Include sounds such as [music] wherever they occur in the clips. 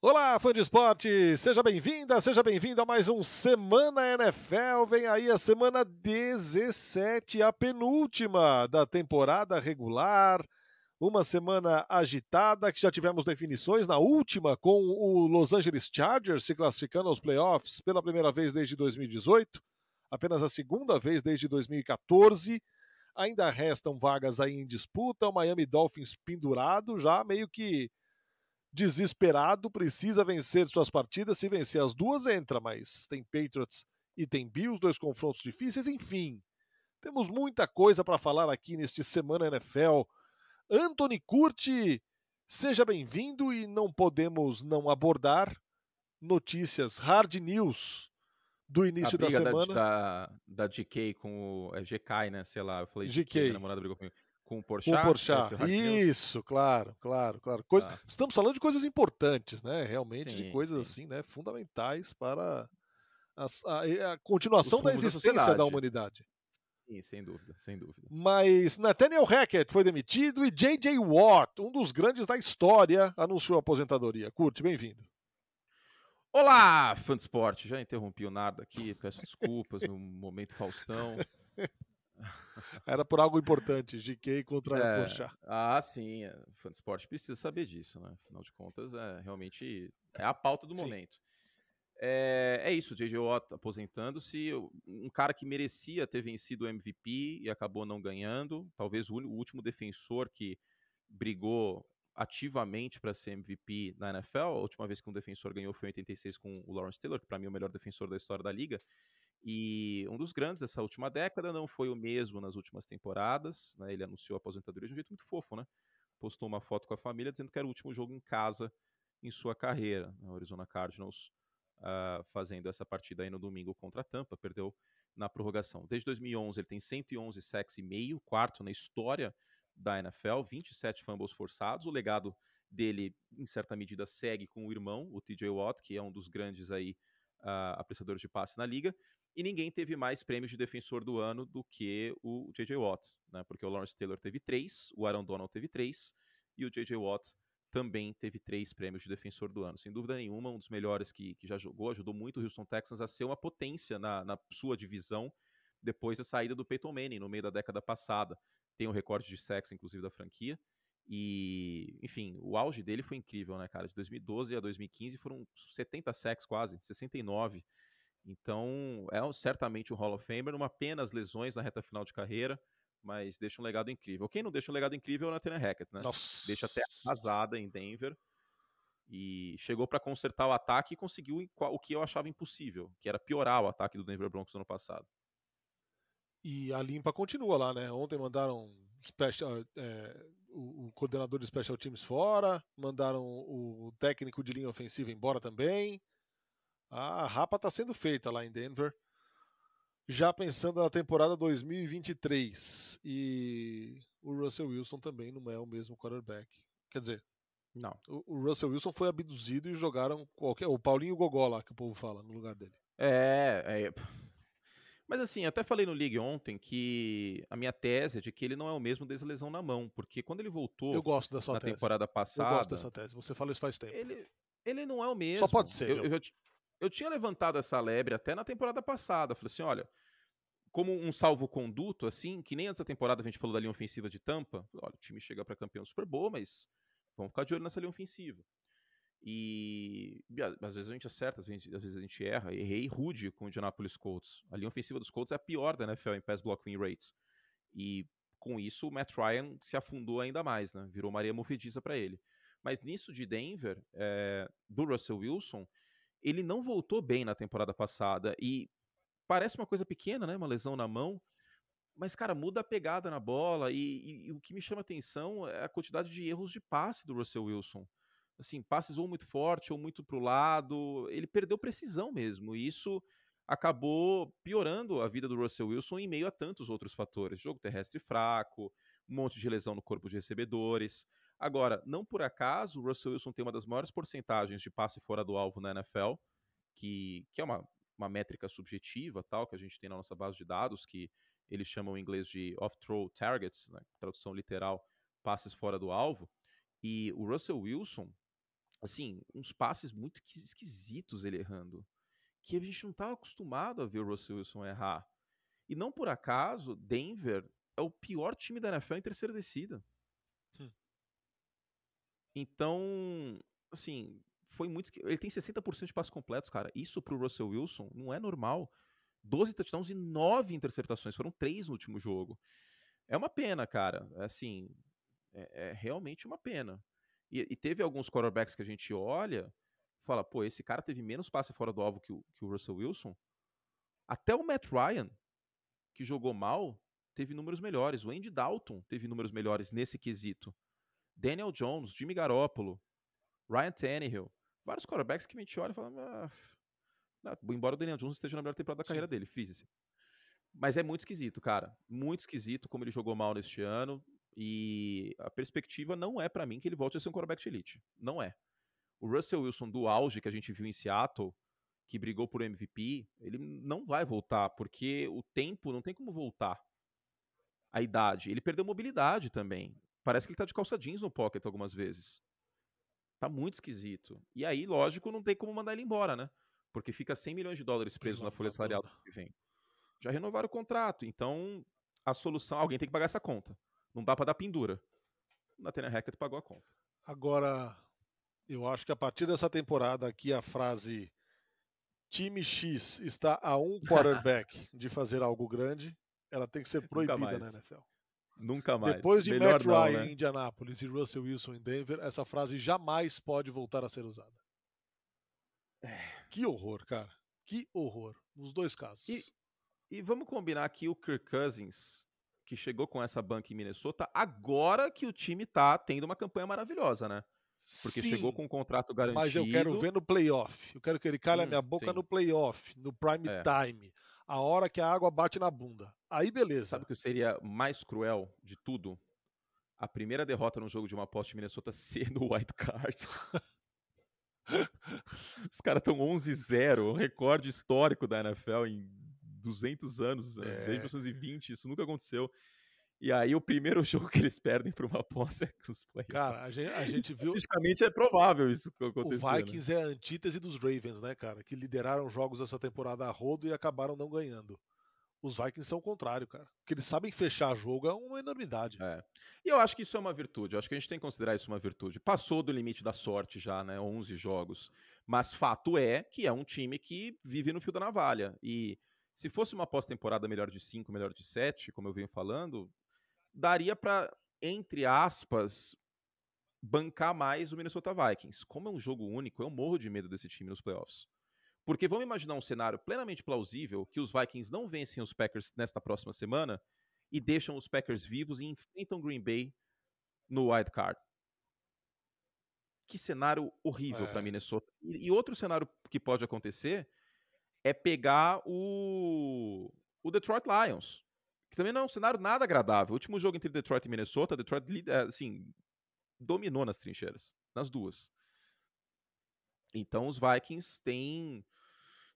Olá, fã de esporte! Seja bem-vinda, seja bem-vindo a mais um Semana NFL. Vem aí a semana 17, a penúltima da temporada regular. Uma semana agitada, que já tivemos definições na última, com o Los Angeles Chargers se classificando aos playoffs pela primeira vez desde 2018, apenas a segunda vez desde 2014. Ainda restam vagas aí em disputa, o Miami Dolphins pendurado, já meio que desesperado, precisa vencer suas partidas. Se vencer as duas, entra, mas tem Patriots e tem Bills, dois confrontos difíceis, enfim. Temos muita coisa para falar aqui neste Semana NFL. Anthony Curti, seja bem-vindo e não podemos não abordar notícias, hard news do início da semana. Da, da, da GK com o. É GK, né? Sei lá, eu falei GK. GK namorada brigou comigo. Com o Porchat? Com o Porchat. Isso, claro, claro, claro. Coisa... Ah. Estamos falando de coisas importantes, né? Realmente, sim, de coisas sim. assim, né? Fundamentais para a, a, a continuação da existência da, da humanidade. Sim, sem dúvida, sem dúvida. Mas Nathaniel Hackett foi demitido e J.J. Watt, um dos grandes da história, anunciou a aposentadoria. Curte, bem-vindo. Olá, fã de esporte. Já interrompi o Nardo aqui, peço desculpas no momento Faustão. [laughs] Era por algo importante, GK contra é, Porchat. Ah, sim, é, fã de esporte precisa saber disso, né? Afinal de contas, é realmente é a pauta do sim. momento. É, é isso, J.J. Watt aposentando-se, um cara que merecia ter vencido o MVP e acabou não ganhando, talvez o, o último defensor que brigou ativamente para ser MVP na NFL, a última vez que um defensor ganhou foi em 86 com o Lawrence Taylor, que para mim é o melhor defensor da história da liga, e um dos grandes dessa última década não foi o mesmo nas últimas temporadas. Né? Ele anunciou a aposentadoria de um jeito muito fofo, né? Postou uma foto com a família dizendo que era o último jogo em casa em sua carreira. Né? O Arizona Cardinals uh, fazendo essa partida aí no domingo contra a Tampa, perdeu na prorrogação. Desde 2011 ele tem 111 sacks e meio, quarto na história da NFL, 27 fumbles forçados. O legado dele, em certa medida, segue com o irmão, o TJ Watt, que é um dos grandes aí uh, apreciadores de passe na liga e ninguém teve mais prêmios de defensor do ano do que o J.J. Watt, né? Porque o Lawrence Taylor teve três, o Aaron Donald teve três e o J.J. Watt também teve três prêmios de defensor do ano. Sem dúvida nenhuma, um dos melhores que, que já jogou, ajudou muito o Houston Texans a ser uma potência na, na sua divisão depois da saída do Peyton Manning no meio da década passada. Tem o um recorde de sexo, inclusive, da franquia. E, enfim, o auge dele foi incrível, né, cara? De 2012 a 2015 foram 70 sacks quase, 69. Então, é certamente um Hall of Famer, uma pena as lesões na reta final de carreira, mas deixa um legado incrível. Quem não deixa um legado incrível é o Nathaniel Hackett, né? Nossa. Deixa até arrasada em Denver e chegou para consertar o ataque e conseguiu o que eu achava impossível, que era piorar o ataque do Denver Broncos no ano passado. E a limpa continua lá, né? Ontem mandaram special, é, o, o, coordenador de special teams fora, mandaram o técnico de linha ofensiva embora também. A rapa está sendo feita lá em Denver, já pensando na temporada 2023. E o Russell Wilson também não é o mesmo quarterback. Quer dizer, não. O, Russell Wilson foi abduzido e jogaram qualquer. O Paulinho Gogó lá, que o povo fala, no lugar dele. É, é. Mas assim, até falei no League ontem que a minha tese é de que ele não é o mesmo desde a lesão na mão, porque quando ele voltou eu gosto da sua na tese. temporada passada. Eu gosto dessa tese, você fala isso faz tempo. Ele, ele não é o mesmo. Só pode ser. Eu, eu, eu tinha levantado essa lebre até na temporada passada. Falei assim: olha, como um salvo-conduto, assim, que nem antes da temporada a gente falou da linha ofensiva de Tampa. Olha, o time chega para campeão Super Bowl, mas vamos ficar de olho nessa linha ofensiva. E, às vezes a gente acerta, às vezes, às vezes a gente erra. Errei rude com o Indianapolis Colts. A linha ofensiva dos Colts é a pior da NFL em pass block win rates. E com isso o Matt Ryan se afundou ainda mais, né? Virou Maria movediça para ele. Mas nisso de Denver, é, do Russell Wilson, ele não voltou bem na temporada passada e parece uma coisa pequena, né? Uma lesão na mão, mas cara, muda a pegada na bola e, e, e o que me chama atenção é a quantidade de erros de passe do Russell Wilson. Assim, passes ou muito forte ou muito pro lado, ele perdeu precisão mesmo. E isso acabou piorando a vida do Russell Wilson em meio a tantos outros fatores. Jogo terrestre fraco, um monte de lesão no corpo de recebedores. Agora, não por acaso, o Russell Wilson tem uma das maiores porcentagens de passe fora do alvo na NFL, que, que é uma, uma métrica subjetiva, tal, que a gente tem na nossa base de dados, que eles chamam em inglês de off-throw targets, né, tradução literal, passes fora do alvo. E o Russell Wilson, assim, uns passes muito esquisitos ele errando. Que a gente não estava acostumado a ver o Russell Wilson errar. E não por acaso, Denver é o pior time da NFL em terceira descida. Então, assim, foi muito. Ele tem 60% de passos completos, cara. Isso pro Russell Wilson não é normal. 12 touchdowns e 9 interceptações. Foram três no último jogo. É uma pena, cara. É assim, é, é realmente uma pena. E, e, teve alguns quarterbacks que a gente olha fala, pô, esse cara teve menos passe fora do alvo que o, que o Russell Wilson. Até o Matt Ryan, que jogou mal, teve números melhores. O Andy Dalton teve números melhores nesse quesito. Daniel Jones, Jimmy Garoppolo, Ryan Tannehill. Vários quarterbacks que a gente olha e fala, ah, embora o Daniel Jones esteja na melhor temporada da Sim. carreira dele, fiz Mas é muito esquisito, cara. Muito esquisito como ele jogou mal neste ano. E a perspectiva não é para mim que ele volte a ser um quarterback de elite. Não é. O Russell Wilson do auge que a gente viu em Seattle, que brigou por MVP, ele não vai voltar, porque o tempo não tem como voltar. A idade. Ele perdeu mobilidade também. Parece que ele tá de calça jeans no pocket algumas vezes. Tá muito esquisito. E aí, lógico, não tem como mandar ele embora, né? Porque fica 100 milhões de dólares preso na folha salarial que vem. Já renovaram o contrato, então a solução, alguém tem que pagar essa conta. Não dá para dar pendura. O Nathaniel Hackett pagou a conta. Agora, eu acho que a partir dessa temporada aqui a frase time X está a um quarterback [laughs] de fazer algo grande, ela tem que ser proibida na NFL. Nunca mais. Depois de Melhor Matt não, Ryan né? em Indianápolis e Russell Wilson em Denver, essa frase jamais pode voltar a ser usada. É. Que horror, cara. Que horror. Nos dois casos. E, e vamos combinar aqui o Kirk Cousins que chegou com essa banca em Minnesota, agora que o time tá tendo uma campanha maravilhosa, né? Porque sim, chegou com um contrato garantido. Mas eu quero ver no playoff. Eu quero que ele calhe hum, a minha boca sim. no playoff, no prime é. time. A hora que a água bate na bunda. Aí beleza. Sabe o que seria mais cruel de tudo? A primeira derrota no jogo de uma aposta de Minnesota [laughs] ser no white card. [laughs] Os caras estão 11-0, recorde histórico da NFL em 200 anos, né? é. desde 1920, isso nunca aconteceu. E aí o primeiro [laughs] jogo que eles perdem para uma posse é com os playoffs. Cara, a gente, a gente viu... Praticamente é provável isso acontecer. O né? Vikings né? é a antítese dos Ravens, né, cara? Que lideraram jogos essa temporada a rodo e acabaram não ganhando. Os Vikings são o contrário, cara. Porque eles sabem fechar jogo é uma enormidade. É. E eu acho que isso é uma virtude. Eu acho que a gente tem que considerar isso uma virtude. Passou do limite da sorte já, né? 11 jogos. Mas fato é que é um time que vive no fio da navalha. E se fosse uma pós-temporada melhor de 5, melhor de 7, como eu venho falando, daria para, entre aspas, bancar mais o Minnesota Vikings. Como é um jogo único, eu morro de medo desse time nos playoffs. Porque vamos imaginar um cenário plenamente plausível que os Vikings não vencem os Packers nesta próxima semana e deixam os Packers vivos e enfrentam Green Bay no wild card. Que cenário horrível é. para Minnesota. E, e outro cenário que pode acontecer é pegar o, o Detroit Lions, que também não é um cenário nada agradável. O último jogo entre Detroit e Minnesota, Detroit, é, assim, dominou nas trincheiras, nas duas. Então os Vikings têm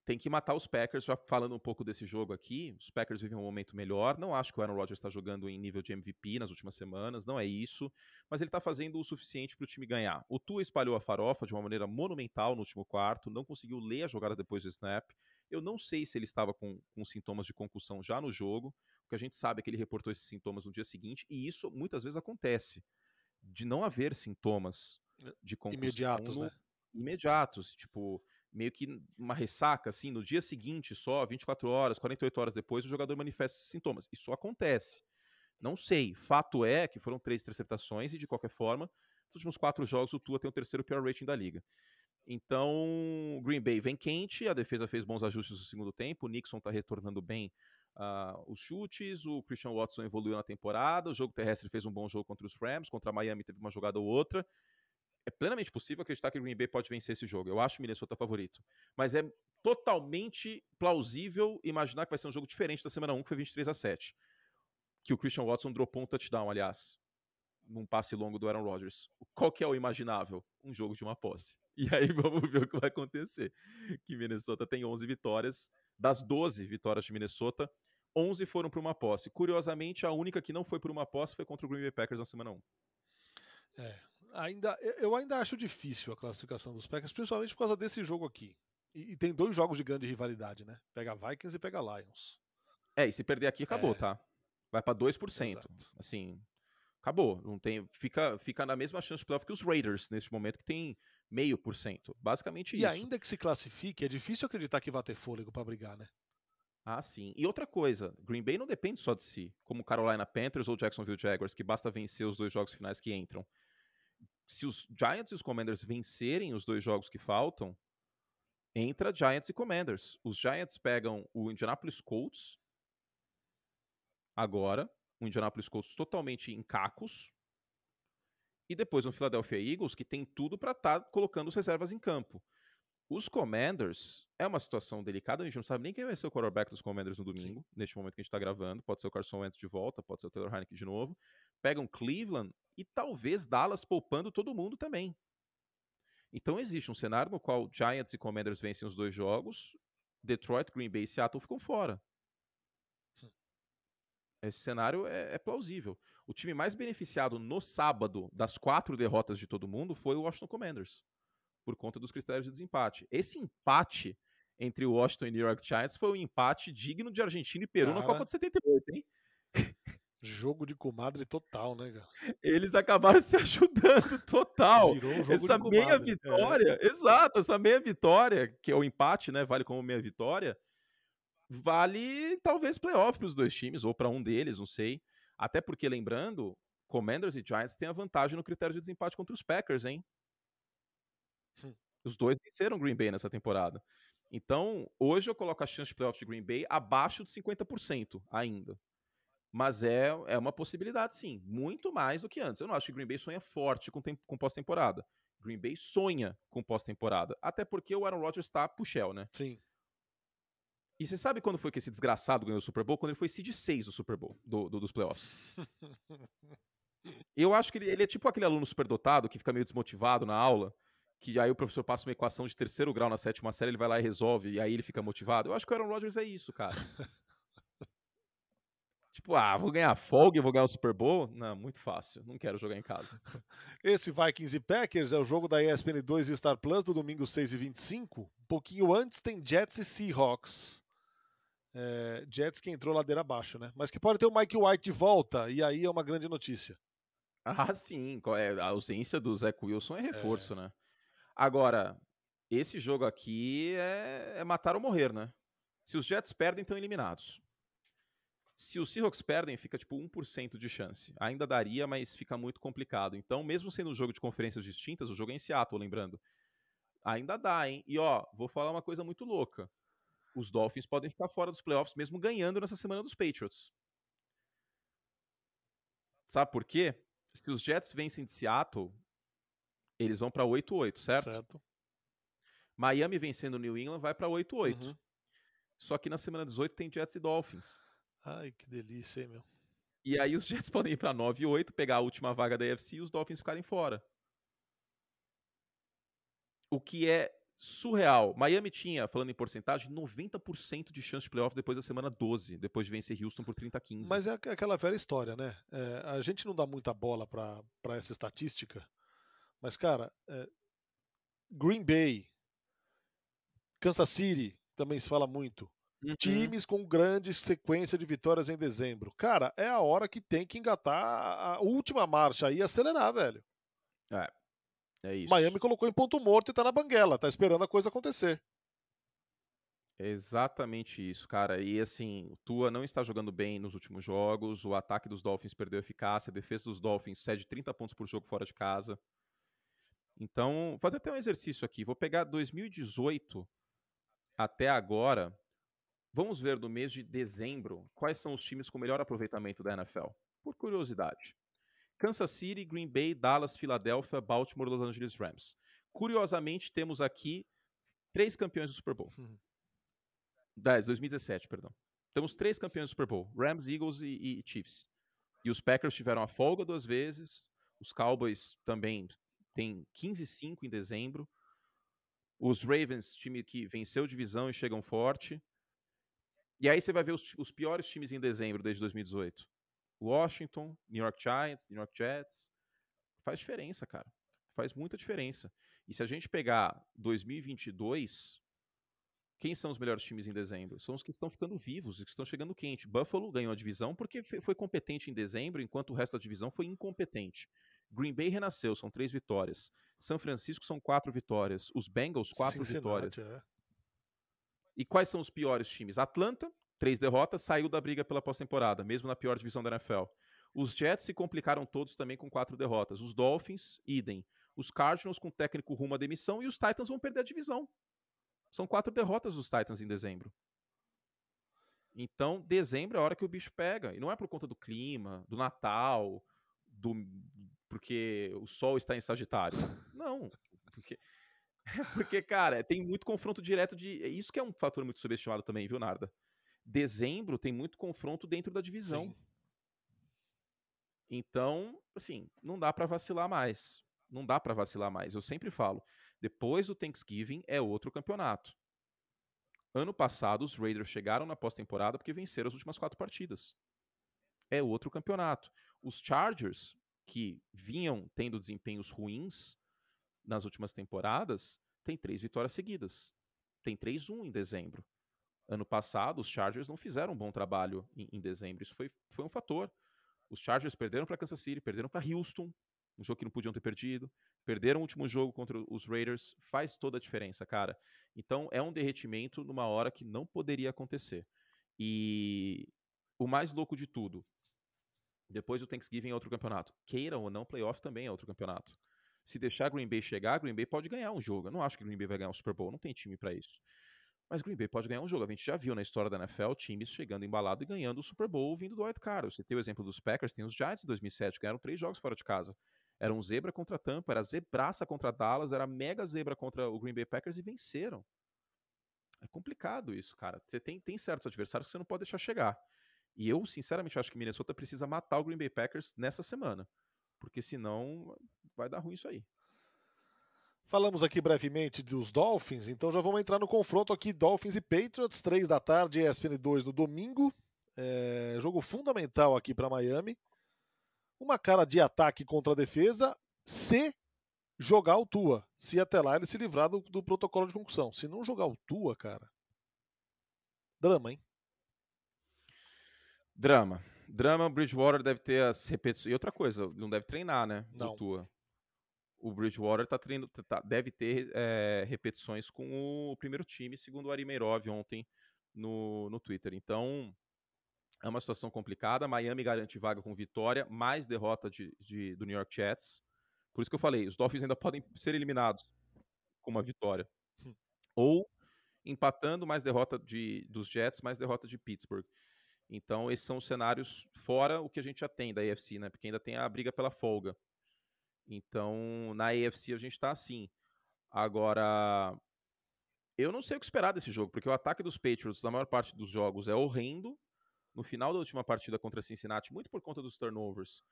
tem que matar os Packers. Já falando um pouco desse jogo aqui, os Packers vivem um momento melhor. Não acho que o Aaron Rodgers está jogando em nível de MVP nas últimas semanas, não é isso. Mas ele está fazendo o suficiente para o time ganhar. O Tua espalhou a farofa de uma maneira monumental no último quarto, não conseguiu ler a jogada depois do snap. Eu não sei se ele estava com, com sintomas de concussão já no jogo. O que a gente sabe é que ele reportou esses sintomas no dia seguinte, e isso muitas vezes acontece. De não haver sintomas de concussão. Imediatos, no, né? Imediatos. Tipo, meio que uma ressaca, assim, no dia seguinte só, 24 horas, 48 horas depois, o jogador manifesta esses sintomas. Isso acontece. Não sei. Fato é que foram três interceptações e, de qualquer forma, nos últimos quatro jogos, o Tua tem o terceiro pior rating da liga. Então, Green Bay vem quente, a defesa fez bons ajustes no segundo tempo, o Nixon está retornando bem uh, os chutes, o Christian Watson evoluiu na temporada, o jogo terrestre fez um bom jogo contra os Rams, contra a Miami teve uma jogada ou outra, é plenamente possível acreditar que o Green Bay pode vencer esse jogo. Eu acho o Minnesota favorito. Mas é totalmente plausível imaginar que vai ser um jogo diferente da semana 1, que foi 23 a 7. Que o Christian Watson dropou um touchdown, aliás, num passe longo do Aaron Rodgers. Qual que é o imaginável? Um jogo de uma posse. [laughs] E aí vamos ver o que vai acontecer. Que Minnesota tem 11 vitórias. Das 12 vitórias de Minnesota, 11 foram para uma posse. Curiosamente, a única que não foi por uma posse foi contra o Green Bay Packers na semana 1. É, Ainda, eu ainda acho difícil a classificação dos Packers, principalmente por causa desse jogo aqui. E, e tem dois jogos de grande rivalidade, né? Pega Vikings e pega Lions. É, e se perder aqui, acabou, é. tá? Vai para 2%. Exato. Assim, acabou. Não tem, fica, fica na mesma chance de playoff que os Raiders neste momento, que tem meio por cento. Basicamente e isso. E ainda que se classifique, é difícil acreditar que vai ter fôlego para brigar, né? Ah, sim. E outra coisa, Green Bay não depende só de si, como Carolina Panthers ou Jacksonville Jaguars, que basta vencer os dois jogos finais que entram. Se os Giants e os Commanders vencerem os dois jogos que faltam, entra Giants e Commanders. Os Giants pegam o Indianapolis Colts agora, o Indianapolis Colts totalmente em cacos, e depois no Philadelphia Eagles, que tem tudo para estar tá colocando as reservas em campo. Os Commanders é uma situação delicada, a gente não sabe nem quem vai ser o quarterback dos Commanders no domingo, Sim. neste momento que a gente está gravando. Pode ser o Carson Wentz de volta, pode ser o Taylor Heineken de novo. Pegam Cleveland e talvez Dallas poupando todo mundo também. Então existe um cenário no qual Giants e Commanders vencem os dois jogos, Detroit, Green Bay e Seattle ficam fora. Esse cenário é, é, plausível. O time mais beneficiado no sábado das quatro derrotas de todo mundo foi o Washington Commanders, por conta dos critérios de desempate. Esse empate entre o Washington e New York Giants foi um empate digno de Argentina e Peru Cara, na Copa de 78, hein? Jogo de comadre total, né, cara? Eles acabaram se [laughs] ajudando total. Virou um jogo essa de meia comadre. É. vitória, é. exato, essa meia vitória, que é o empate, né? Vale como meia vitória vale talvez playoff para os dois times, ou para um deles, não sei. Até porque, lembrando, Commanders e Giants têm a vantagem no critério de desempate contra os Packers, hein? Hum. Os dois venceram Green Bay nessa temporada. Então, hoje eu coloco a chance de playoff de Green Bay abaixo de 50% ainda. Mas é, é uma possibilidade, sim. Muito mais do que antes. Eu não acho que Green Bay sonha forte com, com pós-temporada. Green Bay sonha com pós-temporada. Até porque o Aaron Rodgers está puxel, né? Sim. E você sabe quando foi que esse desgraçado ganhou o Super Bowl? Quando ele foi seed 6 do Super Bowl, do, do, dos playoffs. [laughs] Eu acho que ele, ele, é tipo aquele aluno superdotado que fica meio desmotivado na aula, que aí o professor passa uma equação de terceiro grau na sétima série, ele vai lá e resolve, e aí ele fica motivado. Eu acho que o Aaron Rodgers é isso, cara. [laughs] tipo, ah, vou ganhar folga e vou ganhar o Super Bowl? Não, muito fácil. Não quero jogar em casa. Esse Vikings e Packers é o jogo da ESPN 2 e Star Plus do domingo 6 e 25. Um pouquinho antes tem Jets e Seahawks é, Jets que entrou ladeira abaixo, né? Mas que pode ter o Mike White de volta, e aí é uma grande notícia. Ah, sim. É, a ausência do Zach Wilson é reforço, é. né? Agora, esse jogo aqui é, é matar ou morrer, né? Se os Jets perdem, estão eliminados. Se os Seahawks perdem, fica tipo 1% de chance. Ainda daria, mas fica muito complicado. Então, mesmo sendo um jogo de conferências distintas, o jogo é em Seattle, lembrando. Ainda dá, hein? E ó, vou falar uma coisa muito louca os Dolphins podem ficar fora dos playoffs mesmo ganhando nessa semana dos Patriots. Sabe por quê? Se os Jets vencem de Seattle, eles vão para 8-8, certo? Certo. Miami vencendo New England vai para 8-8. Uhum. Só que na semana 18 tem Jets e Dolphins. Ai, que delícia, hein, meu? E aí os Jets [laughs] podem ir para 9 8, pegar a última vaga da AFC e os Dolphins ficarem fora. O que é surreal. Miami tinha, falando em porcentagem, 90% de chance de playoff depois da semana 12, depois de vencer Houston por 30 a 15. Mas é aquela velha história, né? É, a gente não dá muita bola para essa estatística, mas, cara, é, Green Bay, Kansas City, também se fala muito. Uhum. Times com grande sequência de vitórias em dezembro. Cara, é a hora que tem que engatar a última marcha aí e acelerar, velho. É, é isso. Miami colocou em ponto morto e tá na banguela, tá esperando a coisa acontecer. É exatamente isso, cara. E assim, o Tua não está jogando bem nos últimos jogos, o ataque dos Dolphins perdeu eficácia, a defesa dos Dolphins cede 30 pontos por jogo fora de casa. Então, vou fazer até um exercício aqui. Vou pegar 2018 até agora. Vamos ver do mês de dezembro quais são os times com melhor aproveitamento da NFL. Por curiosidade. Kansas City, Green Bay, Dallas, Filadélfia, Baltimore, Los Angeles Rams. Curiosamente, temos aqui três campeões do Super Bowl. Uhum. 2017, perdão. Temos três campeões do Super Bowl: Rams, Eagles e, e Chiefs. E os Packers tiveram a folga duas vezes. Os Cowboys também têm 15-5 em dezembro. Os Ravens, time que venceu divisão e chegam forte. E aí você vai ver os, os piores times em dezembro desde 2018. Washington, New York Giants, New York Jets. Faz diferença, cara. Faz muita diferença. E se a gente pegar 2022, quem são os melhores times em dezembro? São os que estão ficando vivos, os que estão chegando quente. Buffalo ganhou a divisão porque foi competente em dezembro, enquanto o resto da divisão foi incompetente. Green Bay renasceu, são três vitórias. São Francisco são quatro vitórias. Os Bengals, quatro Cincinnati, vitórias. É. E quais são os piores times? Atlanta, três derrotas, saiu da briga pela pós-temporada, mesmo na pior divisão da NFL. Os Jets se complicaram todos também com quatro derrotas. Os Dolphins, idem. Os Cardinals com técnico rumo à demissão e os Titans vão perder a divisão. São quatro derrotas dos Titans em dezembro. Então, dezembro é a hora que o bicho pega. E não é por conta do clima, do Natal, do porque o Sol está em Sagitário. Não, porque [laughs] porque cara, tem muito confronto direto de isso que é um fator muito subestimado também, viu, Narda? Dezembro tem muito confronto dentro da divisão. Sim. Então, assim, não dá para vacilar mais. Não dá para vacilar mais. Eu sempre falo, depois do Thanksgiving é outro campeonato. Ano passado, os Raiders chegaram na pós-temporada porque venceram as últimas quatro partidas. É outro campeonato. Os Chargers, que vinham tendo desempenhos ruins nas últimas temporadas, têm três vitórias seguidas. Tem 3-1 em dezembro. Ano passado, os Chargers não fizeram um bom trabalho em, em dezembro. Isso foi, foi um fator. Os Chargers perderam para Kansas City, perderam para Houston, um jogo que não podiam ter perdido. Perderam o último jogo contra os Raiders. Faz toda a diferença, cara. Então é um derretimento numa hora que não poderia acontecer. E o mais louco de tudo, depois do Thanksgiving é outro campeonato. Queiram ou não, playoff também é outro campeonato. Se deixar Green Bay chegar, Green Bay pode ganhar um jogo. Eu não acho que Green Bay vai ganhar um Super Bowl, não tem time para isso. Mas Green Bay pode ganhar um jogo. A gente já viu na história da NFL times chegando embalado e ganhando o Super Bowl vindo do White Card. Você tem o exemplo dos Packers, tem os Giants em 2007, ganharam três jogos fora de casa. Era um zebra contra Tampa, era zebraça contra Dallas, era mega zebra contra o Green Bay Packers e venceram. É complicado isso, cara. Você tem, tem certos adversários que você não pode deixar chegar. E eu, sinceramente, acho que Minnesota precisa matar o Green Bay Packers nessa semana. Porque senão vai dar ruim isso aí. Falamos aqui brevemente dos Dolphins, então já vamos entrar no confronto aqui: Dolphins e Patriots, 3 da tarde, ESPN 2 no domingo. É, jogo fundamental aqui para Miami. Uma cara de ataque contra a defesa, se jogar o Tua. Se até lá ele se livrar do, do protocolo de concussão. Se não jogar o Tua, cara. Drama, hein? Drama. Drama, Bridgewater deve ter as repetições. E outra coisa, não deve treinar, né? Não. Tua o Bridgewater tá treino, tá, deve ter é, repetições com o primeiro time, segundo o Arimeirov ontem no, no Twitter. Então, é uma situação complicada. Miami garante vaga com vitória, mais derrota de, de, do New York Jets. Por isso que eu falei, os Dolphins ainda podem ser eliminados com uma vitória. Hum. Ou empatando, mais derrota de, dos Jets, mais derrota de Pittsburgh. Então, esses são os cenários fora o que a gente já tem da AFC, né? Porque ainda tem a briga pela folga. Então, na AFC a gente está assim. Agora, eu não sei o que esperar desse jogo, porque o ataque dos Patriots, na maior parte dos jogos, é horrendo. No final da última partida contra Cincinnati, muito por conta dos turnovers,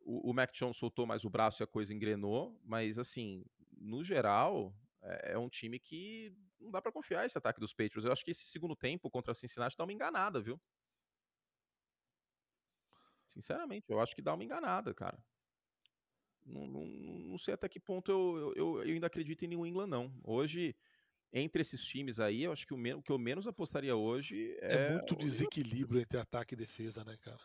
o, o Mac Jones soltou mais o braço e a coisa engrenou, mas assim, no geral, é, é um time que não dá para confiar esse ataque dos Patriots. Eu acho que esse segundo tempo contra Cincinnati dá uma enganada, viu? Sinceramente, eu acho que dá uma enganada, cara. Não, não, não, sei até que ponto eu, eu, eu, ainda acredito em New England, não. Hoje, entre esses times aí, eu acho que o, o que eu menos apostaria hoje é. É muito desequilíbrio entre ataque e defesa, né, cara?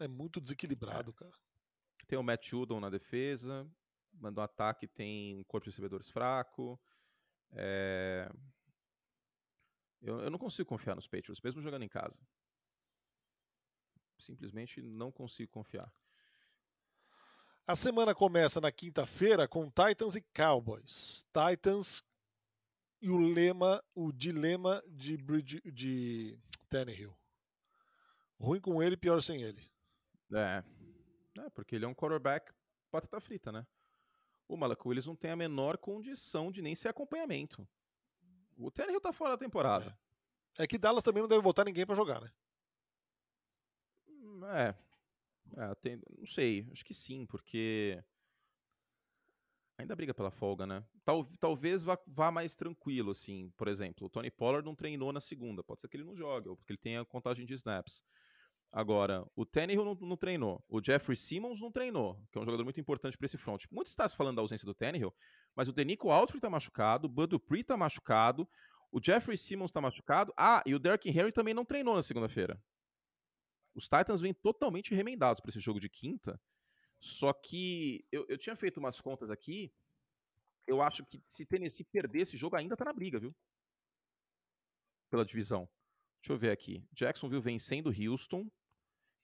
É muito desequilibrado, é. cara. Tem o Matt Judon na defesa, manda um ataque, tem um corpo de recebedores fraco. É... Eu, eu não consigo confiar nos Patriots, mesmo jogando em casa. Simplesmente não consigo confiar. A semana começa na quinta-feira com Titans e Cowboys. Titans e o lema, o dilema de, Bridge, de Tannehill. Ruim com ele, pior sem ele. É. é porque ele é um quarterback batata frita, né? O Malak Willis não tem a menor condição de nem ser acompanhamento. O Tannehill tá fora da temporada. É, é que Dallas também não deve botar ninguém para jogar, né? É, é, tem, não sei, acho que sim, porque ainda briga pela folga, né? Tal, talvez vá, vá, mais tranquilo, assim. Por exemplo, o Tony Pollard não treinou na segunda, pode ser que ele não jogue, ou porque ele tenha contagem de snaps. Agora, o Tannehill não, não, treinou, o Jeffrey Simmons não treinou, que é um jogador muito importante para esse front. Muito está se falando da ausência do Tannehill, mas o Denico Altry tá machucado, o Bud Dupree tá machucado, o Jeffrey Simmons tá machucado. Ah, e o Derrick Henry também não treinou na segunda-feira. Os Titans vêm totalmente remendados para esse jogo de quinta. Só que eu, eu tinha feito umas contas aqui. Eu acho que se Tennessee perder esse jogo, ainda tá na briga, viu? Pela divisão. Deixa eu ver aqui. Jacksonville vencendo Houston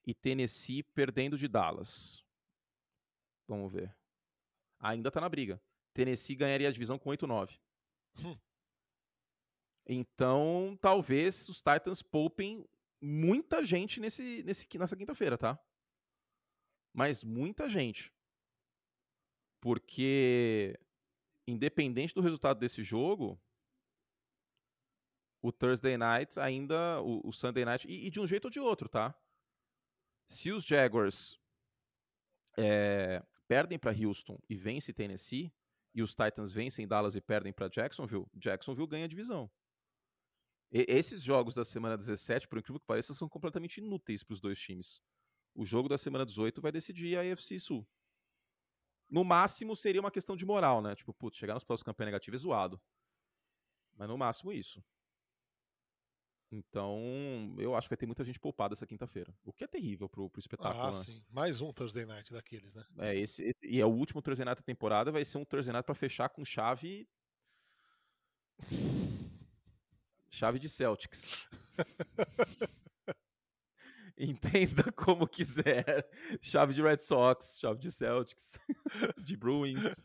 e Tennessee perdendo de Dallas. Vamos ver. Ainda tá na briga. Tennessee ganharia a divisão com 8-9. Hum. Então, talvez os Titans poupem muita gente nesse, nesse, nessa quinta-feira, tá? Mas muita gente. Porque, independente do resultado desse jogo, o Thursday Night ainda. O, o Sunday Night. E, e, de um jeito ou de outro, tá? Se os Jaguars é, perdem para Houston e vencem Tennessee, e os Titans vencem Dallas e perdem para Jacksonville, Jacksonville ganha a divisão. E, esses jogos da semana 17, por incrível que pareça, são completamente inúteis para os dois times. O jogo da semana 18 vai decidir a AFC Sul. No máximo seria uma questão de moral, né? Tipo, putz, chegar nos próximos campanha negativa é zoado. Mas no máximo isso. Então, eu acho que vai ter muita gente poupada essa quinta-feira. O que é terrível pro, pro espetáculo. Ah, né? sim. Mais um Thursday Night daqueles, né? É, esse, esse, e é o último Thursday Night da temporada. Vai ser um Thursday Night pra fechar com chave. Chave de Celtics. [laughs] Entenda como quiser. Chave de Red Sox, chave de Celtics, [laughs] de Bruins.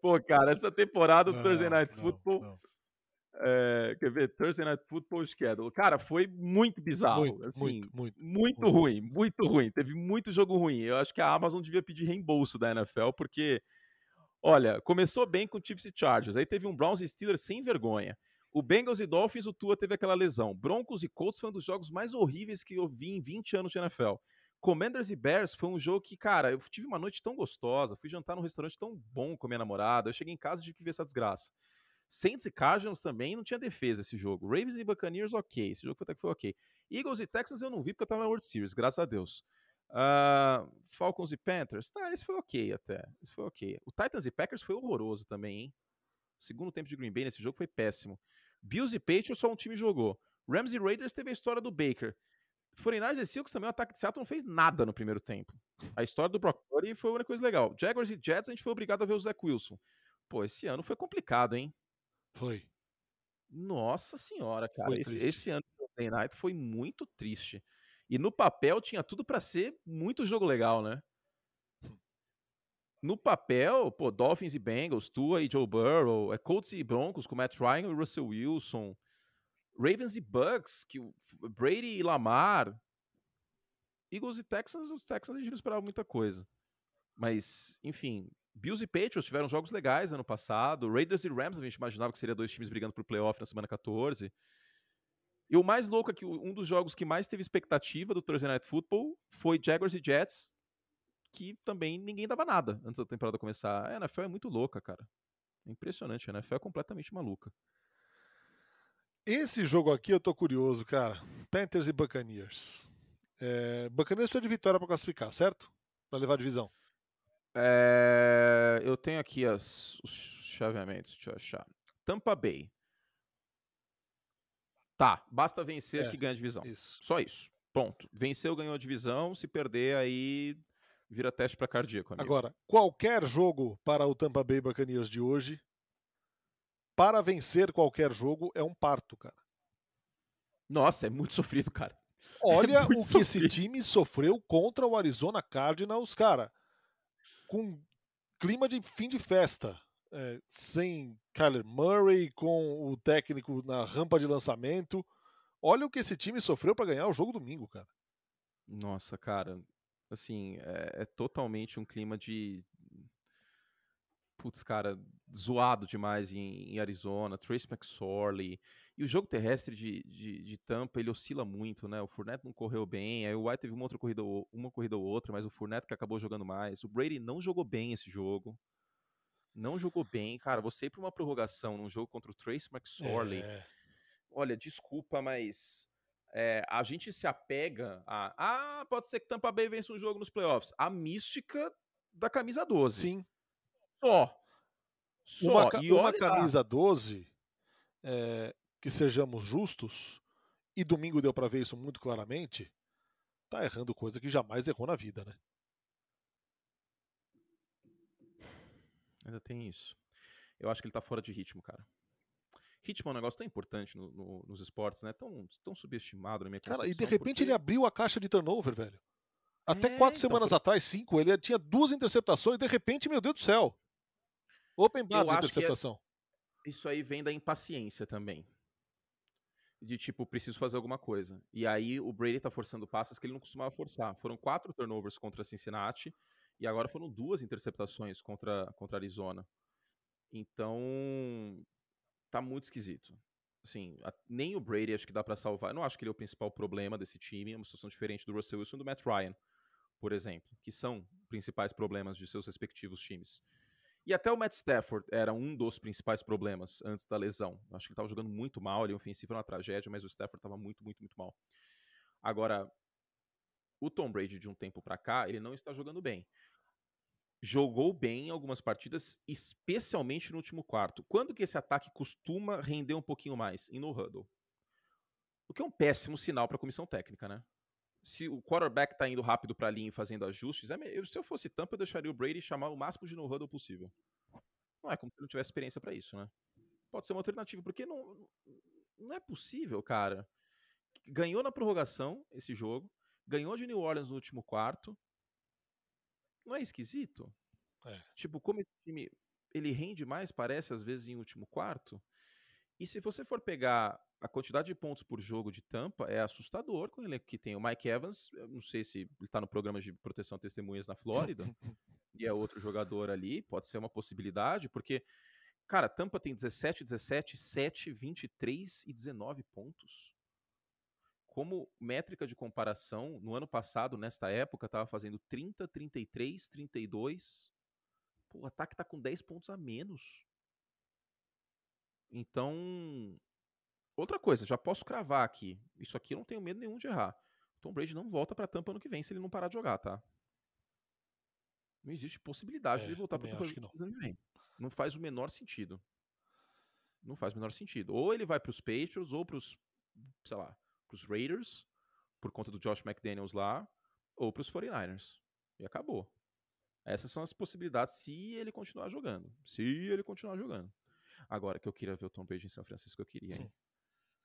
Pô, cara, essa temporada do Thursday Night não, Football. Não. É, quer ver? Thursday Night Football Schedule. Cara, foi muito bizarro. Muito, assim, muito, muito, muito, muito ruim, muito ruim. Teve muito jogo ruim. Eu acho que a Amazon devia pedir reembolso da NFL, porque, olha, começou bem com Chiefs e Chargers. Aí teve um Browns e Steelers sem vergonha. O Bengals e Dolphins, o Tua teve aquela lesão. Broncos e Colts foi um dos jogos mais horríveis que eu vi em 20 anos de NFL. Commanders e Bears foi um jogo que, cara, eu tive uma noite tão gostosa, fui jantar num restaurante tão bom com minha namorada, eu cheguei em casa e tive que ver essa desgraça. Saints e Cardinals também não tinha defesa esse jogo. Ravens e Buccaneers, ok. Esse jogo até que foi ok. Eagles e Texans eu não vi porque eu tava na World Series, graças a Deus. Uh, Falcons e Panthers, tá, esse foi ok até. Esse foi ok. O Titans e Packers foi horroroso também, hein? O segundo tempo de Green Bay nesse jogo foi péssimo. Bills e Patriots só um time jogou. Rams e Raiders teve a história do Baker. 49ers e Seahawks também, o ataque de Seattle não fez nada no primeiro tempo. A história do Brock Purdy foi uma coisa legal. Jaguars e Jets, a gente foi obrigado a ver o Zach Wilson. Pô, esse ano foi complicado, hein? Foi. Nossa senhora, cara. Esse, esse, ano do Monday Night foi muito triste. E no papel tinha tudo para ser muito jogo legal, né? No papel, pô, Dolphins e Bengals, Tua e Joe Burrow, é Colts e Broncos com Matt Ryan e Russell Wilson, Ravens e Bucks, que Brady e Lamar. Eagles e Texans, os Texans a gente não esperava muita coisa. Mas, enfim, Bills e Patriots tiveram jogos legais ano passado. Raiders e Rams a gente imaginava que seria dois times brigando por playoff na semana 14. E o mais louco é que um dos jogos que mais teve expectativa do Thursday Night Football foi Jaguars e Jets, que também ninguém dava nada antes da temporada começar. A NFL é muito louca, cara. É impressionante, a NFL é completamente maluca. Esse jogo aqui eu tô curioso, cara. Panthers e Buccaneers. É, Buccaneers precisa de vitória para classificar, certo? Para levar a divisão. É, eu tenho aqui as, os chaveamentos, deixa eu achar. Tampa Bay. Tá, basta vencer é, que ganha a divisão. Isso. Só isso. Ponto. Venceu, ganhou a divisão. Se perder, aí vira teste para cardíaco. Amigo. Agora, qualquer jogo para o Tampa Bay Buccaneers de hoje para vencer qualquer jogo é um parto, cara. Nossa, é muito sofrido, cara. [laughs] Olha é o que sofrido. esse time sofreu contra o Arizona Cardinals, cara. Com clima de fim de festa. É, sem Kyler Murray, com o técnico na rampa de lançamento. Olha o que esse time sofreu para ganhar o jogo domingo, cara. Nossa, cara. Assim, é, é totalmente um clima de, putz, cara, zoado demais em, em, Arizona, Trace McSorley. E o jogo terrestre de, de, de, Tampa, ele oscila muito, né? O Fournette não correu bem, aí o White teve uma outra corrida, uma corrida ou outra, mas o Fournette que acabou jogando mais. O Brady não jogou bem esse jogo. Não jogou bem. Cara, você ir pra uma prorrogação num jogo contra o Trace McSorley, é. olha, desculpa, mas é, a gente se apega a. Ah, pode ser que Tampa Bay vença um jogo nos playoffs. A mística da camisa 12. Sim. Só. Só. Uma, e uma camisa 12, é, que sejamos justos, e domingo deu para ver isso muito claramente, tá errando coisa que jamais errou na vida, né? Ainda tem isso. Eu acho que ele tá fora de ritmo, cara. Ritmo é um negócio tão importante no, no, nos esportes, né? Tão, tão subestimado na minha Cara, e de repente porque... ele abriu a caixa de turnover, velho. Até é, quatro então, semanas por... atrás, cinco, ele tinha duas interceptações e de repente, meu Deus do céu. Open bar de é interceptação. É... Isso aí vem da impaciência também. De tipo, preciso fazer alguma coisa. E aí o Brady tá forçando passes que ele não costumava forçar. Foram quatro turnovers contra Cincinnati e agora foram duas interceptações contra, contra Arizona. Então, tá muito esquisito. Assim, a, nem o Brady acho que dá para salvar. Eu não acho que ele é o principal problema desse time. É uma situação diferente do Russell Wilson e do Matt Ryan, por exemplo, que são principais problemas de seus respectivos times. E até o Matt Stafford era um dos principais problemas antes da lesão. Eu acho que ele estava jogando muito mal, ele é ofensivo era uma tragédia, mas o Stafford estava muito, muito, muito mal. Agora, o Tom Brady de um tempo para cá, ele não está jogando bem jogou bem em algumas partidas, especialmente no último quarto. Quando que esse ataque costuma render um pouquinho mais? Em no huddle. O que é um péssimo sinal para a comissão técnica, né? Se o quarterback está indo rápido para a linha e fazendo ajustes, é se eu fosse Tampa, eu deixaria o Brady chamar o máximo de no huddle possível. Não é como se ele não tivesse experiência para isso, né? Pode ser uma alternativa, porque não, não é possível, cara. Ganhou na prorrogação esse jogo, ganhou de New Orleans no último quarto, não é esquisito? É. Tipo, como esse time ele rende mais, parece, às vezes, em último quarto. E se você for pegar a quantidade de pontos por jogo de Tampa, é assustador com o elenco que tem. O Mike Evans, eu não sei se ele está no programa de proteção a testemunhas na Flórida, [laughs] e é outro jogador ali, pode ser uma possibilidade, porque, cara, Tampa tem 17, 17, 7, 23 e 19 pontos como métrica de comparação, no ano passado, nesta época, estava fazendo 30, 33, 32. Pô, o ataque está com 10 pontos a menos. Então, outra coisa, já posso cravar aqui. Isso aqui eu não tenho medo nenhum de errar. Tom Brady não volta para Tampa ano que vem se ele não parar de jogar, tá? Não existe possibilidade é, de ele voltar para Tampa ano que vem. Não faz o menor sentido. Não faz o menor sentido. Ou ele vai para os Patriots ou para os, sei lá, para os Raiders, por conta do Josh McDaniels lá, ou para os 49ers. E acabou. Essas são as possibilidades se ele continuar jogando. Se ele continuar jogando. Agora que eu queria ver o Tom Brady em São Francisco, eu queria, hein?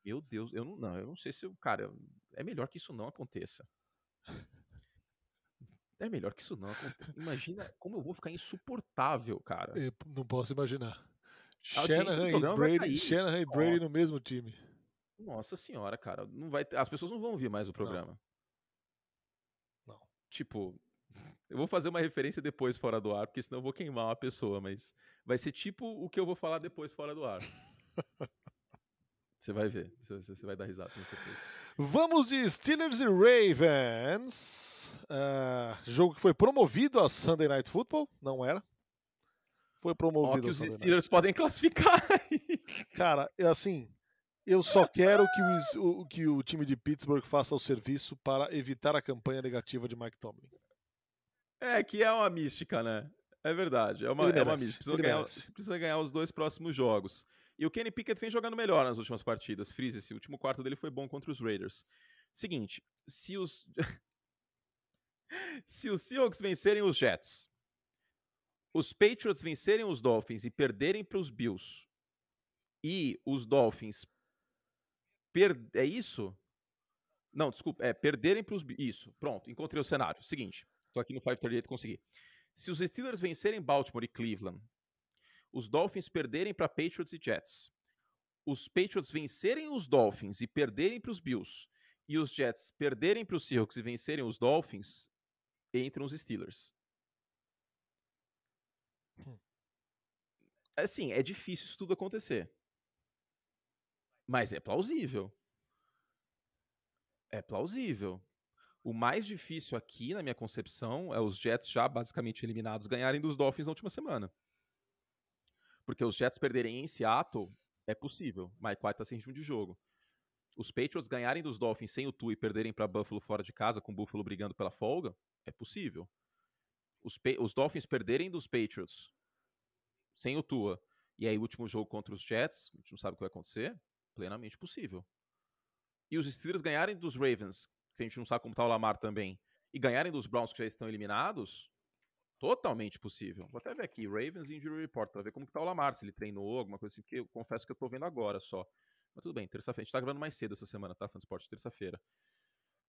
Meu Deus, eu não, não, eu não sei se, cara, é melhor que isso não aconteça. É melhor que isso não aconteça. Imagina como eu vou ficar insuportável, cara. Eu não posso imaginar. Shanahan e Brady, Shanahan e Brady no mesmo time. Nossa senhora, cara, não vai ter... as pessoas não vão ouvir mais o programa. Não. não. Tipo, [laughs] eu vou fazer uma referência depois fora do ar, porque senão eu vou queimar uma pessoa, mas vai ser tipo o que eu vou falar depois fora do ar. Você vai ver, você vai dar risada, com certeza. Vamos de Steelers e Ravens. Uh, jogo que foi promovido a Sunday Night Football, não era? Foi promovido. Ó, que os Steelers Night. podem classificar. Cara, é assim, eu só quero que o, que o time de Pittsburgh faça o serviço para evitar a campanha negativa de Mike Tomlin. É, que é uma mística, né? É verdade, é uma, é uma mística. Precisa ganhar, precisa ganhar, os dois próximos jogos. E o Kenny Pickett vem jogando melhor nas últimas partidas. Freeze, esse último quarto dele foi bom contra os Raiders. Seguinte, se os. [laughs] se os Seahawks vencerem os Jets, os Patriots vencerem os Dolphins e perderem para os Bills, e os Dolphins Per... É isso? Não, desculpa. É perderem para os. Isso, pronto, encontrei o cenário. Seguinte, estou aqui no 538 e consegui. Se os Steelers vencerem Baltimore e Cleveland, os Dolphins perderem para Patriots e Jets, os Patriots vencerem os Dolphins e perderem para os Bills, e os Jets perderem para os Seahawks e vencerem os Dolphins, entram os Steelers. Hum. Assim, é difícil isso tudo acontecer. Mas é plausível. É plausível. O mais difícil aqui, na minha concepção, é os Jets já basicamente eliminados ganharem dos Dolphins na última semana. Porque os Jets perderem em Seattle é possível. Mike White tá sem ritmo de jogo. os Patriots ganharem dos Dolphins sem o Tua e perderem para Buffalo fora de casa, com o Buffalo brigando pela folga, é possível. Os, os Dolphins perderem dos Patriots sem o Tua, e aí último jogo contra os Jets, a gente não sabe o que vai acontecer, plenamente possível. E os Steelers ganharem dos Ravens, que a gente não sabe como tá o Lamar também, e ganharem dos Browns que já estão eliminados, totalmente possível. Vou até ver aqui, Ravens Injury Report, para ver como que tá o Lamar, se ele treinou, alguma coisa assim, porque eu confesso que eu tô vendo agora só. Mas tudo bem, terça-feira. A gente tá gravando mais cedo essa semana, tá? Fansport, terça-feira.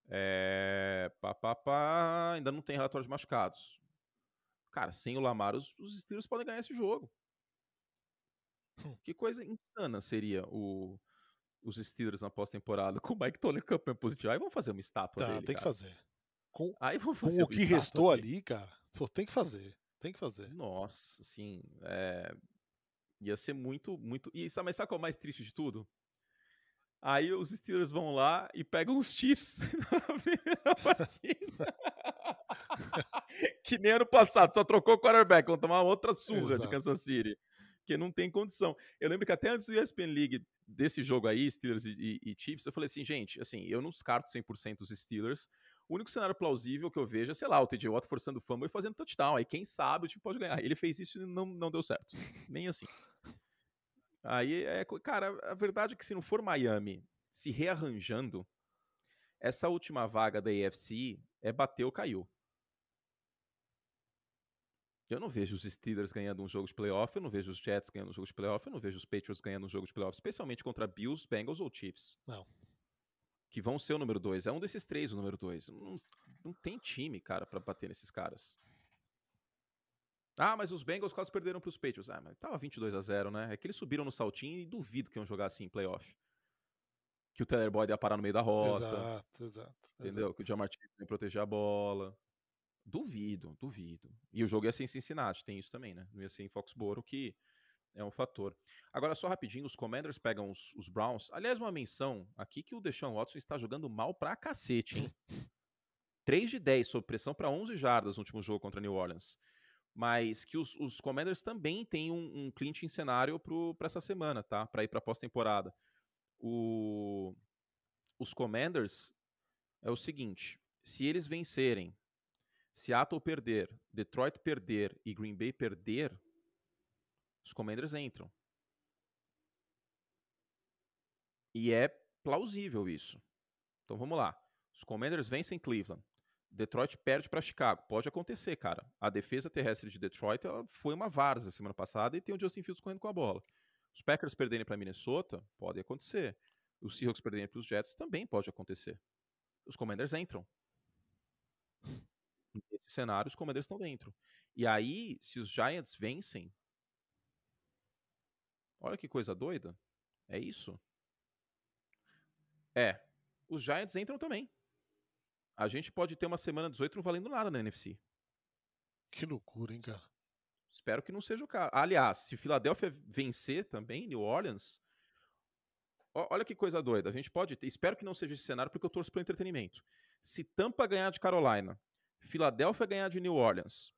É... Pá, pá, pá. Ainda não tem relatório de machucados. Cara, sem o Lamar, os, os Steelers podem ganhar esse jogo. Hum. Que coisa insana seria o, os Steelers na pós-temporada com o Mike Toller campeão positivo. Aí vamos fazer uma estátua tá, dele, tem cara. que fazer. Com, Aí vamos com fazer o que restou ali, cara, pô, tem que fazer. Tem que fazer. Nossa, assim, é... ia ser muito, muito. E sabe, mas sabe qual é o mais triste de tudo? Aí os Steelers vão lá e pegam os Chiefs [laughs] na primeira partida. [laughs] que nem ano passado, só trocou o quarterback, vão tomar outra surra Exato. de Kansas City. Porque não tem condição. Eu lembro que até antes do ESPN League, desse jogo aí, Steelers e, e, Chiefs, eu falei assim, gente, assim, eu não descarto 100% os Steelers. O único cenário plausível que eu vejo é, sei lá, o TJ Watt forçando o e fazendo touchdown. Aí quem sabe o time pode ganhar. Ele fez isso e não, não deu certo. Nem assim. Aí, é, cara, a verdade é que se não for Miami se rearranjando, essa última vaga da AFC é bater ou caiu. Eu não vejo os Steelers ganhando um jogo de playoff, eu não vejo os Jets ganhando um jogo de playoff, eu não vejo os Patriots ganhando um jogo de playoff, especialmente contra Bills, Bengals ou Chiefs. Não. Que vão ser o número dois. É um desses três o número dois. Não, não tem time, cara, para bater nesses caras. Ah, mas os Bengals quase perderam pros Patriots. Ah, mas tava 22 a 0 né? É que eles subiram no saltinho e duvido que iam jogar assim em playoff. Que o Taylor Boyd ia parar no meio da rota. Exato, exato. Entendeu? exato. Que o Jamar Chase ia proteger a bola. Duvido, duvido. E o jogo ia ser em Cincinnati, tem isso também, né? Não ia ser em Foxborough, que é um fator. Agora, só rapidinho, os Commanders pegam os, os Browns. Aliás, uma menção aqui que o Deshaun Watson está jogando mal pra cacete, hein? [laughs] 3 de 10 sob pressão para 11 jardas no último jogo contra New Orleans. Mas que os, os Commanders também têm um, um clinch em cenário para essa semana, tá? Para ir para pós-temporada. O, os Commanders é o seguinte: se eles vencerem, Seattle perder, Detroit perder e Green Bay perder, os Commanders entram. E é plausível isso. Então vamos lá. Os Commanders vencem Cleveland. Detroit perde para Chicago. Pode acontecer, cara. A defesa terrestre de Detroit foi uma várzea semana passada e tem o Justin Fields correndo com a bola. Os Packers perderem para Minnesota, pode acontecer. Os Seahawks perderem para os Jets, também pode acontecer. Os Commanders entram. Cenário, os Commanders estão dentro. E aí, se os Giants vencem, olha que coisa doida. É isso? É. Os Giants entram também. A gente pode ter uma semana 18 não valendo nada na NFC. Que loucura, hein, cara? Espero que não seja o caso. Aliás, se Filadélfia vencer também, New Orleans. Olha que coisa doida. A gente pode ter. Espero que não seja esse cenário, porque eu torço pelo entretenimento. Se Tampa ganhar de Carolina, Filadélfia ganhar de New Orleans,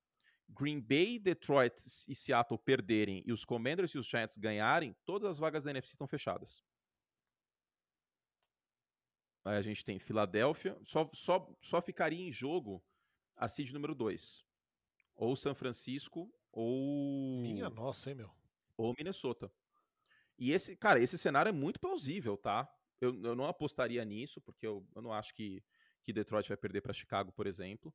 Green Bay, Detroit e Seattle perderem e os Commanders e os Giants ganharem, todas as vagas da NFC estão fechadas. Aí a gente tem Filadélfia, só, só, só ficaria em jogo a seed número 2. Ou São Francisco, ou. Minha nossa, hein, meu? Ou Minnesota. E esse, cara, esse cenário é muito plausível, tá? Eu, eu não apostaria nisso, porque eu, eu não acho que, que Detroit vai perder para Chicago, por exemplo.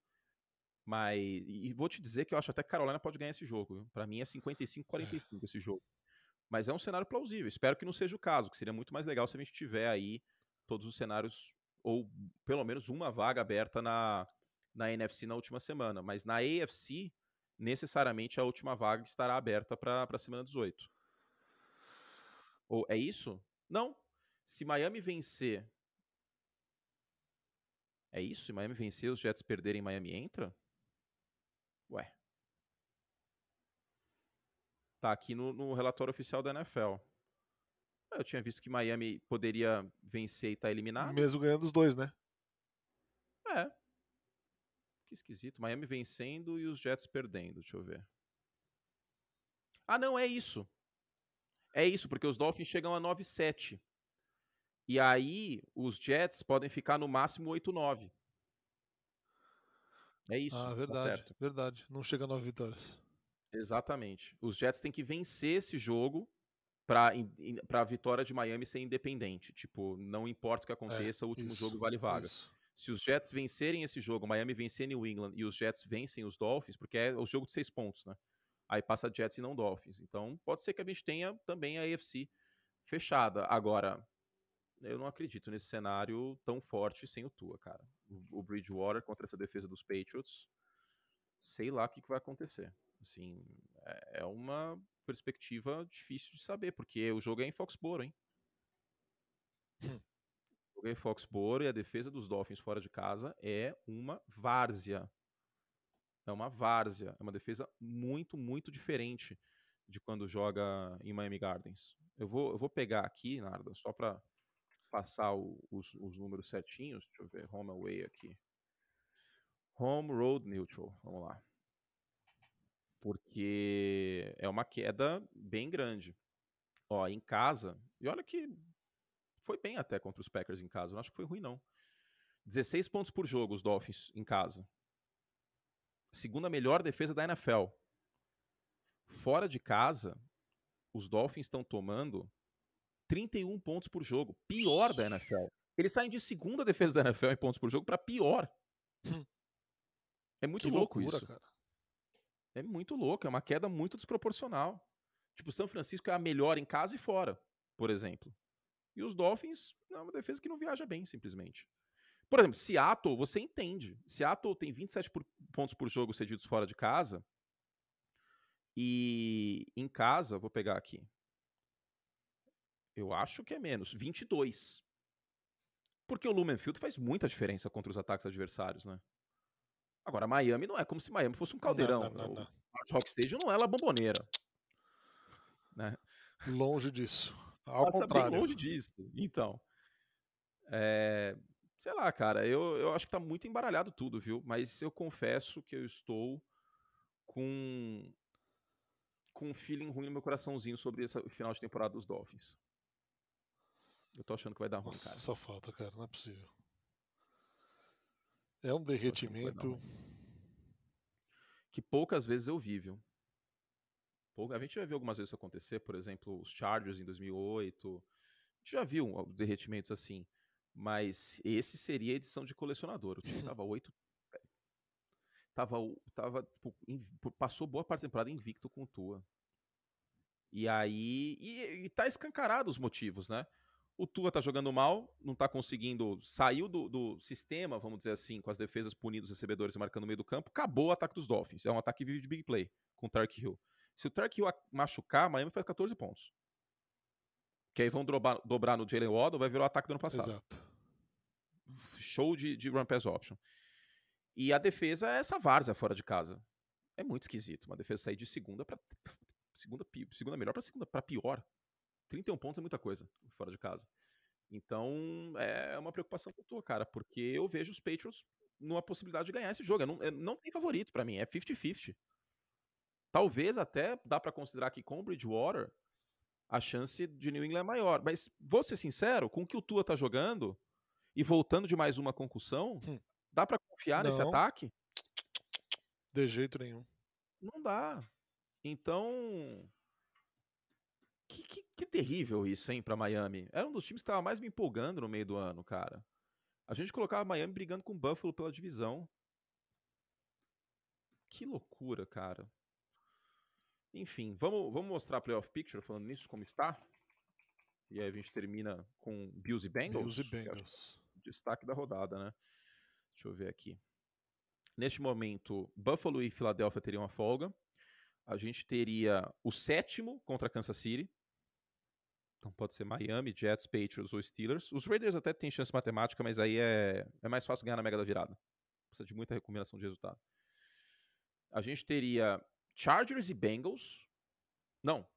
Mas. E vou te dizer que eu acho até que Carolina pode ganhar esse jogo. Para mim é 55-45 esse jogo. Mas é um cenário plausível. Espero que não seja o caso, que seria muito mais legal se a gente tiver aí todos os cenários, ou pelo menos uma vaga aberta na, na NFC na última semana. Mas na AFC, necessariamente a última vaga estará aberta para a semana 18. Ou é isso? Não. Se Miami vencer. É isso? Se Miami vencer, os Jets perderem, Miami entra? Ué. Tá aqui no, no relatório oficial da NFL. Eu tinha visto que Miami poderia vencer e estar tá eliminado. Mesmo ganhando os dois, né? É. Que esquisito. Miami vencendo e os Jets perdendo. Deixa eu ver. Ah, não, é isso. É isso, porque os Dolphins chegam a 9-7. E aí, os Jets podem ficar no máximo 8-9. É isso. Ah, tá verdade, certo. verdade. Não chega a nove vitórias. Exatamente. Os Jets têm que vencer esse jogo para a vitória de Miami ser independente. Tipo, não importa o que aconteça, o último É, isso, jogo vale vaga. isso. Se os Jets vencerem esse jogo, Miami vencer New England e os Jets vencem os Dolphins, porque é o jogo de seis pontos, né? Aí passa Jets e não Dolphins. Então pode ser que a gente tenha também a AFC fechada. Agora, eu não acredito nesse cenário tão forte sem o Tua, cara. O, Bridgewater contra essa defesa dos Patriots, sei lá o que, que vai acontecer. Assim, é, é uma perspectiva difícil de saber, porque o jogo é em Foxborough, hein? [clears throat] O jogo é em Foxborough e a defesa dos Dolphins fora de casa é uma várzea. É uma várzea. É uma defesa muito, muito diferente de quando joga em Miami Gardens. Eu vou, eu vou pegar aqui, Narda, só para passar o- os, os números certinhos. Deixa eu ver, home away aqui. Home road neutral. Vamos lá. Porque é uma queda bem grande. Ó, em casa, e olha que foi bem até contra os Packers em casa. Não acho que foi ruim, não. 16 pontos por jogo, os Dolphins em casa. Segunda melhor defesa da NFL. Fora de casa, os Dolphins estão tomando 31 pontos por jogo. Pior da NFL. Eles saem de segunda defesa da NFL em pontos por jogo para pior. Hum. É muito que louco loucura, isso. cara. É muito louco, é uma queda muito desproporcional. Tipo, São Francisco é a melhor em casa e fora, por exemplo. E os Dolphins é uma defesa que não viaja bem, simplesmente. Por exemplo, Seattle, você entende. Seattle tem 27 por- pontos por jogo cedidos fora de casa. E em casa, vou pegar aqui. Eu acho que é menos, 22. Porque o Lumen Field faz muita diferença contra os ataques adversários, né? Agora, Miami não é como se Miami fosse um caldeirão. Não, não, não, O não. Hard Rock Stadium não é la bomboneira. Né? Longe disso. Ao Passa bem contrário. longe disso. Então, é, sei lá, cara, eu, eu acho que tá muito embaralhado tudo, viu? Mas eu confesso que eu estou com com um feeling ruim no meu coraçãozinho sobre esse final de temporada dos Dolphins. Eu tô achando que vai dar ruim, Nossa, cara. só falta, cara. Não é possível. É um derretimento. Que poucas vezes eu vi, viu? Pouca- A gente já viu algumas vezes isso acontecer, por exemplo, os Chargers em 2008. A gente já viu derretimentos assim. Mas esse seria a edição de colecionador. O time [laughs] tava 8. Tava, tava tipo, passou boa parte da temporada invicto com o Tua. E aí. E, e tá escancarado os motivos, né? O Tua tá jogando mal, não tá conseguindo. Saiu do, do sistema, vamos dizer assim, com as defesas punindo os recebedores e marcando no meio do campo. Acabou o ataque dos Dolphins. É um ataque que vive de big play com o Tark Hill. Se o Tark Hill machucar, Miami faz 14 pontos. Que aí vão dobrar, dobrar no Jalen Waddle, vai virar o ataque do ano passado Exato. show de, de run pass option. E a defesa é essa várzea fora de casa. É muito esquisito. Uma defesa sair de segunda para segunda, segunda melhor para segunda para pior. 31 pontos é muita coisa fora de casa. Então é uma preocupação que eu tô, cara, porque eu vejo os Patriots numa possibilidade de ganhar esse jogo. É Não, é- não tem favorito para mim, é 50-50. Talvez até dá para considerar que com o Bridgewater a chance de New England é maior. Mas vou ser sincero, com o que o Tua tá jogando e voltando de mais uma concussão, Hum. dá pra confiar nesse Não. ataque? De jeito nenhum. Não dá. Então. Que, que, que terrível isso, hein, pra Miami. Era um dos times que tava mais me empolgando no meio do ano, cara. A gente colocava Miami brigando com o Buffalo pela divisão. Que loucura, cara. Enfim, vamos, vamos mostrar a playoff picture falando nisso, como está. E aí a gente termina com Bills e Bengals. Bills e acho Bengals. destaque da rodada, né? Deixa eu ver aqui. Neste momento, Buffalo e Filadélfia teriam a folga. A gente teria o sétimo contra Kansas City. Então pode ser Miami, Jets, Patriots ou Steelers. Os Raiders até têm chance matemática, mas aí é, é mais fácil ganhar na mega da virada. Precisa de muita recombinação de resultado. A gente teria Chargers e Bengals. Não.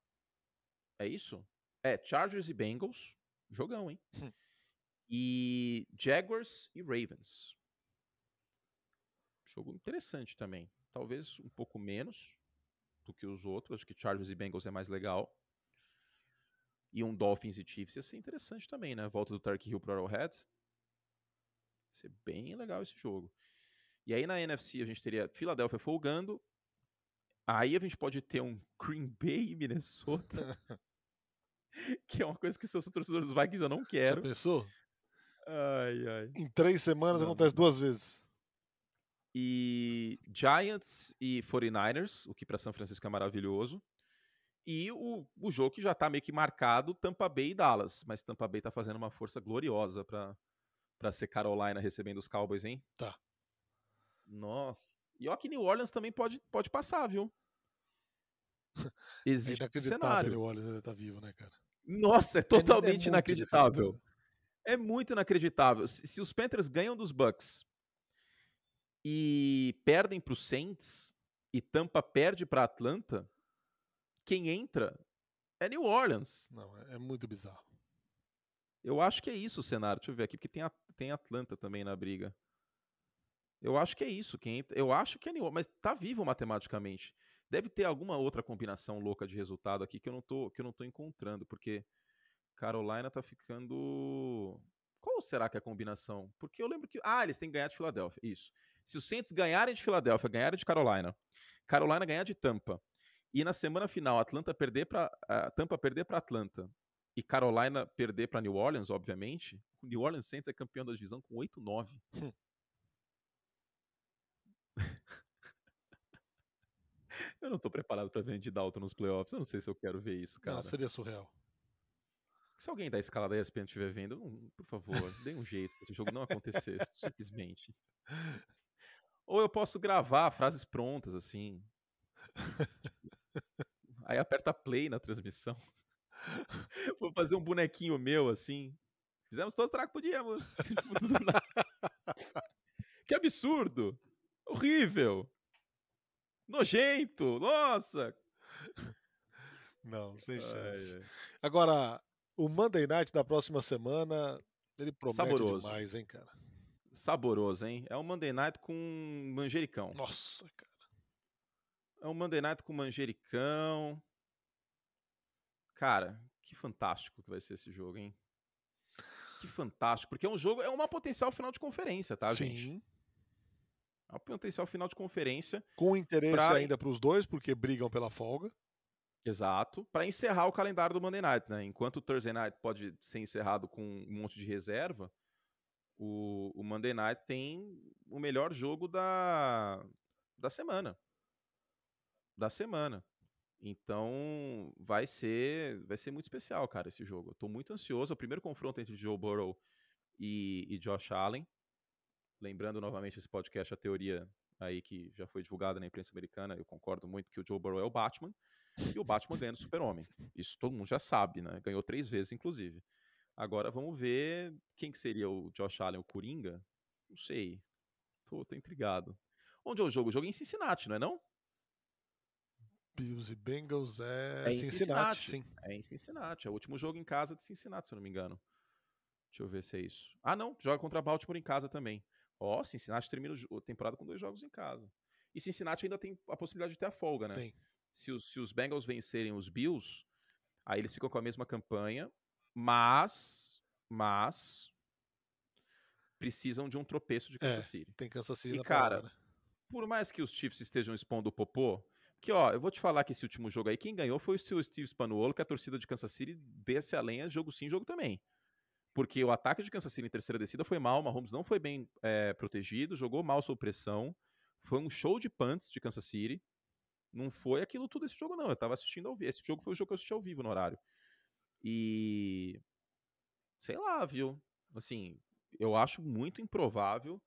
É isso? É, Chargers e Bengals. Jogão, hein? Hum. E Jaguars e Ravens. Jogo interessante também. Talvez um pouco menos do que os outros. Acho que Chargers e Bengals é mais legal. E um Dolphins e Chiefs ia ser interessante também, né? Volta do Tark Hill pro Arrowhead. Ia ser bem legal esse jogo. E aí na NFC a gente teria Philadelphia folgando. Aí a gente pode ter um Green Bay e Minnesota. [laughs] que é uma coisa que se eu sou torcedor dos Vikings eu não quero. Já pensou? Ai, ai. Em três semanas Não. acontece duas vezes. E Giants e 49ers, o que para São Francisco é maravilhoso. E o, o jogo que já tá meio que marcado, Tampa Bay e Dallas. Mas Tampa Bay tá fazendo uma força gloriosa pra, pra ser Carolina recebendo os Cowboys, hein? Tá. Nossa. E ó que New Orleans também pode, pode passar, viu? [laughs] É Existe esse inacreditável cenário. o Wallace ainda tá vivo, né, cara? Nossa, é É- é totalmente muito inacreditável. É muito inacreditável. Se, se os Panthers ganham dos Bucks e perdem para os Saints e Tampa perde para Atlanta, quem entra é New Orleans. Não, é, é muito bizarro. Eu acho que é isso o cenário. Deixa eu ver aqui, porque tem, a- tem Atlanta também na briga. Eu acho que é isso. Quem entra, eu acho que é New Orleans, mas tá vivo matematicamente. Deve ter alguma outra combinação louca de resultado aqui que eu não tô, que eu não tô encontrando, porque Carolina tá ficando. Qual será que é a combinação? Porque eu lembro que. Ah, eles têm que ganhar de Filadélfia. Isso. Se os Saints ganharem de Filadélfia, ganharem de Carolina, Carolina ganhar de Tampa, e na semana final Atlanta perder para Tampa perder para Atlanta e Carolina perder para New Orleans, obviamente, o New Orleans Saints é campeão da divisão com 8-9. Hum. [laughs] eu não tô preparado para ver Andy Dalton nos playoffs. Eu não sei se eu quero ver isso, cara. Não, seria surreal. Se alguém da escala da ESPN estiver vendo, não, por favor, dê um jeito para esse jogo não acontecer, [laughs] simplesmente. Ou eu posso gravar frases prontas, assim. [laughs] Aí aperta play na transmissão. [laughs] Vou fazer um bonequinho meu, assim. Fizemos todos os que podíamos. [laughs] Tipo, que absurdo! Horrível! Nojento! Nossa! Não, sem Ai, chance. ai. Agora, o Monday Night da próxima semana, ele promete Saboroso. demais, hein, cara? Saboroso, hein? É um Monday Night com manjericão. Nossa, cara. É um Monday Night com manjericão. Cara, que fantástico que vai ser esse jogo, hein? Que fantástico, porque é um jogo, é uma potencial final de conferência, tá, gente? Sim. É uma potencial final de conferência, Com interesse Pra- ainda para os dois, porque brigam pela folga. exato, para encerrar o calendário do Monday Night, né? Enquanto o Thursday Night pode ser encerrado com um monte de reserva, o, o Monday Night tem o melhor jogo da, da semana. Da semana. Então, vai ser, vai ser muito especial, cara, esse jogo. Eu tô muito ansioso. É o primeiro confronto entre Joe Burrow e, e Josh Allen. Lembrando novamente esse podcast, a teoria aí que já foi divulgada na imprensa americana, eu concordo muito que o Joe Burrow é o Batman e o Batman ganha no Super-Homem. Isso todo mundo já sabe, né? Ganhou três vezes, inclusive. Agora vamos ver quem que seria o Josh Allen, o Coringa? Não sei. Tô, tô intrigado. Onde é o jogo? O jogo é em Cincinnati, não é não? Bills e Bengals é, É em Cincinnati, Cincinnati. sim. É em Cincinnati. É o último jogo em casa de Cincinnati, se eu não me engano. Deixa eu ver se é isso. Ah, não. Joga contra Baltimore em casa também. Ó, Cincinnati termina a temporada com dois jogos em casa. E Cincinnati ainda tem a possibilidade de ter a folga, né? Tem. Se os, se os Bengals vencerem os Bills, aí eles ficam com a mesma campanha, mas, mas precisam de um tropeço de Kansas City. Tem Kansas City E, na cara, parada, né? Por mais que os Chiefs estejam expondo o popô, que ó, eu vou te falar que esse último jogo aí, quem ganhou foi o seu Steve Spanuolo, que a torcida de Kansas City desce a lenha, jogo sim, jogo também. Porque o ataque de Kansas City em terceira descida foi mal, o Mahomes não foi bem é, protegido, jogou mal sob pressão, foi um show de punts de Kansas City, não foi aquilo tudo esse jogo não, eu tava assistindo ao vivo, esse jogo foi o jogo que eu assisti ao vivo no horário. E... sei lá, viu? Assim, eu acho muito improvável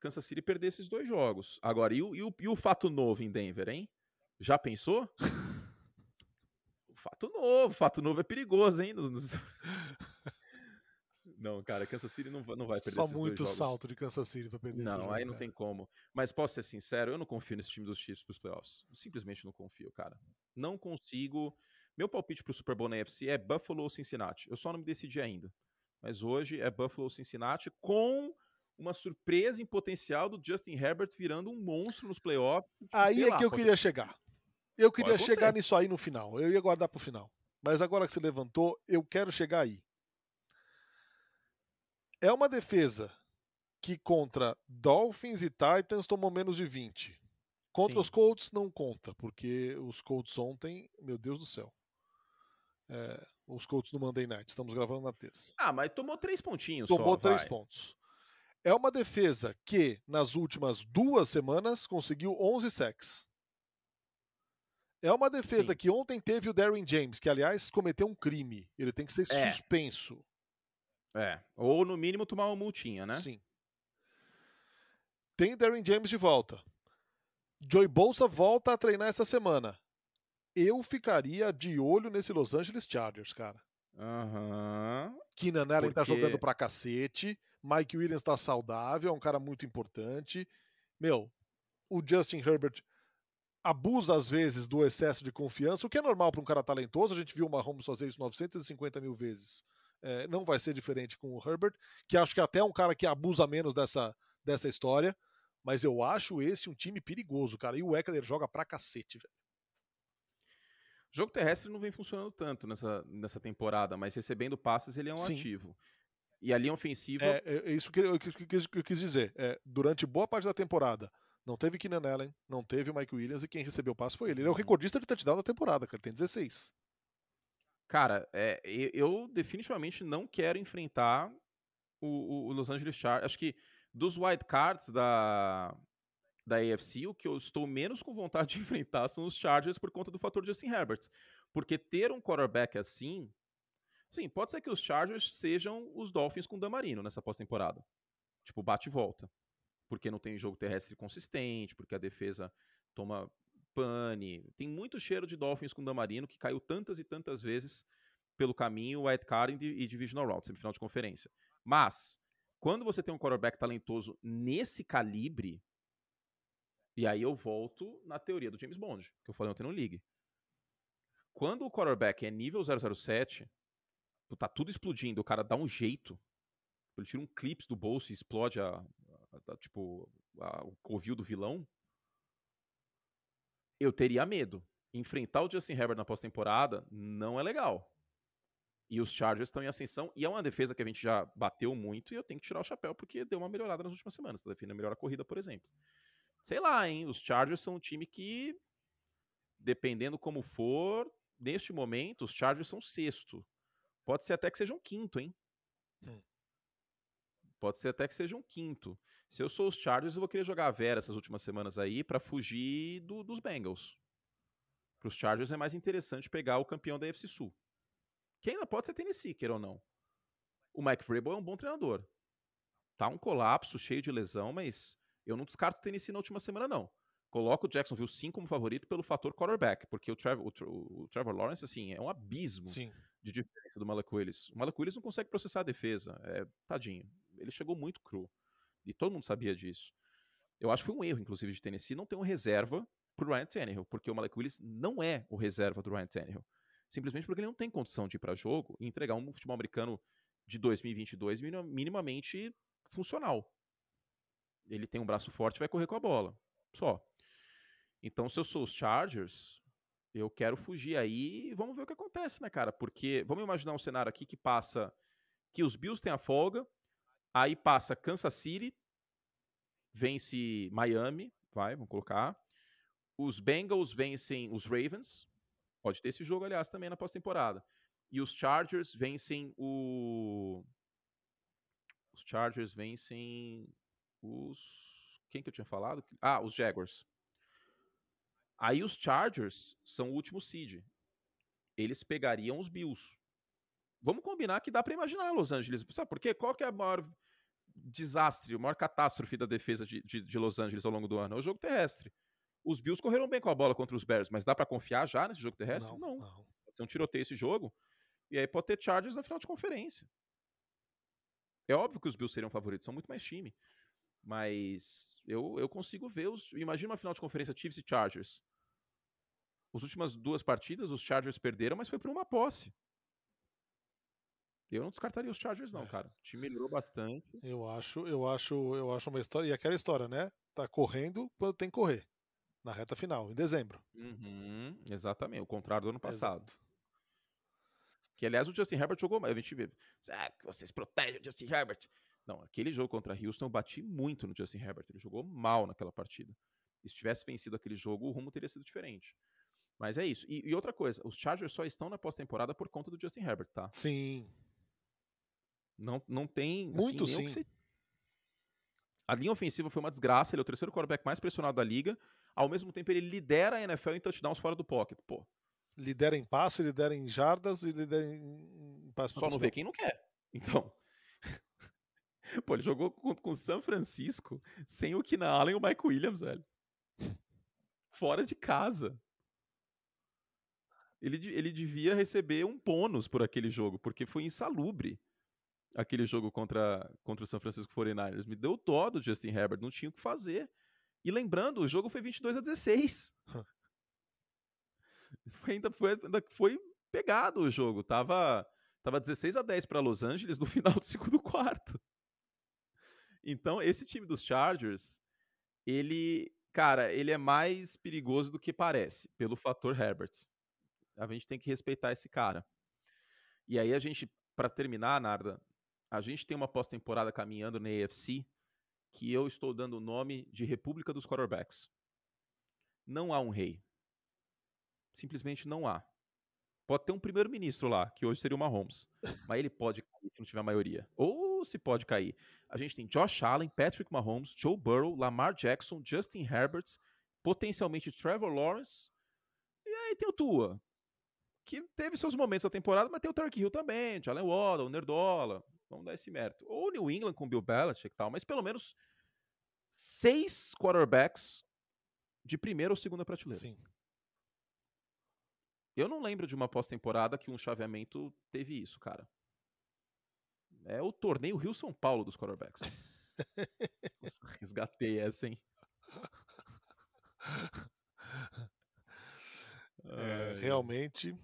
Kansas City perder esses dois jogos. Agora, e o, e o, e o fato novo em Denver, hein? Já pensou? fato novo, o fato novo é perigoso, hein? Nos- Não, cara, Kansas City não vai, não vai perder Só esses muito dois jogos. salto de Kansas City pra perder esse Não, jogo, aí não cara. tem como. Mas posso ser sincero, eu não confio nesse time dos Chiefs pros playoffs. Simplesmente não confio, cara. Não consigo. Meu palpite pro Super Bowl na NFC é Buffalo ou Cincinnati. Eu só não me decidi ainda. Mas hoje é Buffalo ou Cincinnati com uma surpresa em potencial do Justin Herbert virando um monstro nos playoffs. Tipo, Aí é lá, que eu queria chegar. Eu queria chegar nisso aí no final. Eu ia guardar pro final. Mas agora que você levantou, eu quero chegar aí. É uma defesa que contra Dolphins e Titans tomou menos de 20. Contra Sim. os Colts não conta, porque os Colts ontem, meu Deus do céu. É, os Colts no Monday Night, estamos gravando na terça. Ah, mas tomou três pontinhos tomou só, três vai. pontos. É uma defesa que, nas últimas duas semanas, conseguiu 11 sacks. É uma defesa Sim. que ontem teve o Darren James, que, aliás, cometeu um crime. Ele tem que ser é. suspenso. É, ou no mínimo tomar uma multinha, né? Sim. Tem Darren James de volta. Joey Bolsa volta a treinar essa semana. Eu ficaria de olho nesse Los Angeles Chargers, cara. Aham. Uhum. Keenan Allen tá Porque... tá jogando pra cacete. Mike Williams tá saudável, é um cara muito importante. Meu, o Justin Herbert abusa às vezes do excesso de confiança, o que é normal para um cara talentoso. A gente viu o Mahomes fazer isso 950 mil vezes é, não vai ser diferente com o Herbert, que acho que até é um cara que abusa menos dessa, dessa história, mas eu acho esse um time perigoso, cara. E o Eckler joga pra cacete, velho. O jogo terrestre não vem funcionando tanto nessa, nessa temporada, mas recebendo passes ele é um Sim. ativo. E a linha ofensiva. É, é, é isso que eu, que, que, que eu quis dizer. É, durante boa parte da temporada, não teve Keenan Allen, não teve Mike Williams e quem recebeu o passe foi ele. Ele é o uhum. recordista de touchdown da temporada, cara. Ele tem 16. Cara, é, eu definitivamente não quero enfrentar o, o Los Angeles Chargers. Acho que dos wild cards da, da AFC, o que eu estou menos com vontade de [laughs] enfrentar são os Chargers por conta do fator Justin Herbert. Porque ter um quarterback assim. Sim, pode ser que os Chargers sejam os Dolphins com o Damarino nessa pós-temporada. Tipo, bate e volta. Porque não tem jogo terrestre consistente, porque a defesa toma pane. Tem muito cheiro de Dolphins com Damarino, que caiu tantas e tantas vezes pelo caminho White Card e Divisional Round, semifinal de conferência. Mas, quando você tem um quarterback talentoso nesse calibre, e aí eu volto na teoria do James Bond, que eu falei ontem no League. Quando o quarterback é nível 007, tá tudo explodindo, o cara dá um jeito, ele tira um clips do bolso e explode a, tipo, a, o covil do vilão, eu teria medo. Enfrentar o Justin Herbert na pós-temporada não é legal. E os Chargers estão em ascensão, e é uma defesa que a gente já bateu muito, e eu tenho que tirar o chapéu porque deu uma melhorada nas últimas semanas. Está defendendo melhor a corrida, por exemplo. Sei lá, hein? Os Chargers são um time que, dependendo como for, neste momento, os Chargers são sexto. Pode ser até que seja um quinto, hein? Hum. Pode ser até que seja um quinto. Se eu sou os Chargers, eu vou querer jogar a Vera essas últimas semanas aí para fugir do, dos Bengals. Para os Chargers é mais interessante pegar o campeão da FC Sul. Que ainda pode ser Tennessee, queira ou não. O Mike Vrabel é um bom treinador. Tá um colapso, cheio de lesão, mas eu não descarto o Tennessee na última semana, não. Coloco o Jacksonville sim como favorito pelo fator quarterback, porque o Trevor, o, o Trevor Lawrence, assim, é um abismo sim. de diferença do Malak Willis. O Malak Willis não consegue processar a defesa. É, tadinho ele chegou muito cru. E todo mundo sabia disso. Eu acho que foi um erro, inclusive, de Tennessee não ter uma reserva pro Ryan Tannehill, porque o Malik Willis não é o reserva do Ryan Tannehill. Simplesmente porque ele não tem condição de ir para jogo e entregar um futebol americano de 2022 minimamente funcional. Ele tem um braço forte vai correr com a bola. Só. Então, se eu sou os Chargers, eu quero fugir aí e vamos ver o que acontece, né, cara? Porque vamos imaginar um cenário aqui que passa que os Bills têm a folga, Aí passa Kansas City, vence Miami, vai, vamos colocar. Os Bengals vencem os Ravens. Pode ter esse jogo, aliás, também na pós-temporada. E os Chargers vencem o. Os Chargers vencem os. Quem que eu tinha falado? Ah, os Jaguars. Aí os Chargers são o último seed. Eles pegariam os Bills. Vamos combinar que dá para imaginar Los Angeles. Sabe por quê? Qual que é a maior desastre, a maior catástrofe da defesa de, de, de, Los Angeles ao longo do ano? É o jogo terrestre. Os Bills correram bem com a bola contra os Bears, mas dá para confiar já nesse jogo terrestre? Não, não. não. Pode ser um tiroteio esse jogo. E aí pode ter Chargers na final de conferência. É óbvio que os Bills seriam favoritos, são muito mais time. Mas eu, eu consigo ver os. Imagina uma final de conferência Chiefs e Chargers. As últimas duas partidas, os Chargers perderam, mas foi por uma posse. Eu não descartaria os Chargers, não, é. cara. O time melhorou bastante. Eu acho, eu acho, eu acho uma história. E aquela história, né? Tá correndo quando tem que correr. Na reta final, em dezembro. Uhum, exatamente. O contrário do ano passado. Exato. Que, aliás, o Justin Herbert jogou mal. A gente vê, ah, vocês protegem o Justin Herbert. Não, aquele jogo contra Houston eu bati muito no Justin Herbert. Ele jogou mal naquela partida. E se tivesse vencido aquele jogo, o rumo teria sido diferente. Mas é isso. E, e outra coisa, os Chargers só estão na pós-temporada por conta do Justin Herbert, tá? Sim. Não, não tem. Assim, Muito sim. Você... A linha ofensiva foi uma desgraça. Ele é o terceiro quarterback mais pressionado da liga. Ao mesmo tempo, ele lidera a NFL em touchdowns fora do pocket. Pô. Lidera em passe, lidera em jardas e lidera em passe Só não vê quem não quer. Então. [laughs] Pô, ele jogou com o São Francisco sem o Keenan Allen e o Mike Williams, velho. Fora de casa. Ele, ele devia receber um bônus por aquele jogo, porque foi insalubre aquele jogo contra, contra o São Francisco 49ers. Me deu dó do Justin Herbert, não tinha o que fazer. E lembrando, o jogo foi 22 a 16. [laughs] foi, ainda, foi, ainda foi pegado o jogo. Tava, tava 16 a 10 para Los Angeles no [laughs] final do segundo quarto. Então, esse time dos Chargers, ele, cara, ele é mais perigoso do que parece, pelo fator Herbert. A gente tem que respeitar esse cara. E aí a gente, para terminar, Narda, a gente tem uma pós-temporada caminhando na AFC que eu estou dando o nome de República dos Quarterbacks. Não há um rei. Simplesmente não há. Pode ter um primeiro-ministro lá, que hoje seria o Mahomes. [laughs] Mas ele pode cair se não tiver maioria. Ou se pode cair. A gente tem Josh Allen, Patrick Mahomes, Joe Burrow, Lamar Jackson, Justin Herbert, potencialmente Trevor Lawrence. E aí tem o Tua, que teve seus momentos da temporada, mas tem o Tark Hill também, Jalen Waddle, Nerdola. Vamos dar esse mérito. Ou New England com Bill Belichick e tal, mas pelo menos seis quarterbacks de primeira ou segunda prateleira. Sim. Eu não lembro de uma pós-temporada que um chaveamento teve isso, cara. É o torneio Rio-São Paulo dos quarterbacks. [laughs] Nossa, resgatei essa, hein? É, realmente,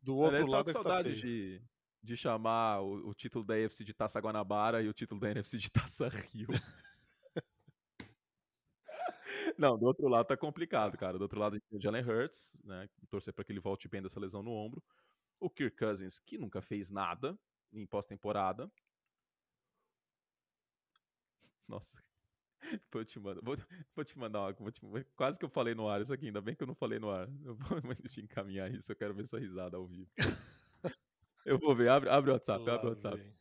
do outro Aliás, lado é que tá saudade tá de, de chamar o, o, título da AFC de Taça Guanabara e o título da NFC de Taça Rio. [laughs] Não, do outro lado tá complicado, cara. Do outro lado tem o Jalen Hurts, né? Torcer para que ele volte bem dessa lesão no ombro. O Kirk Cousins, que nunca fez nada em pós-temporada. Nossa. [laughs] Vou te mandar, vou, vou te mandar uma, vou te, quase que eu falei no ar isso aqui, ainda bem que eu não falei no ar. Eu vou [laughs] te encaminhar isso, eu quero ver sua risada ao vivo. Eu vou ver, abre, abre o WhatsApp, Lá abre o WhatsApp. Vem.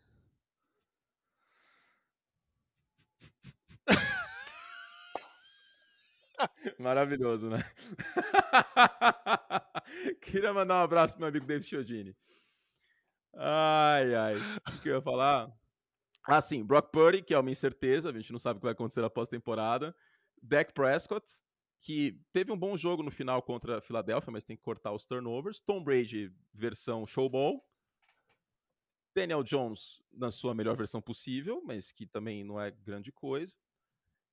Maravilhoso, né? [laughs] Queria mandar um abraço pro meu amigo David Chiodini. Ai, ai. O que eu ia falar? Ah, sim. Brock Purdy, que é uma incerteza. A gente não sabe o que vai acontecer após temporada. Dak Prescott, que teve um bom jogo no final contra a Philadelphia, mas tem que cortar os turnovers. Tom Brady, versão showball. Daniel Jones na sua melhor versão possível, mas que também não é grande coisa.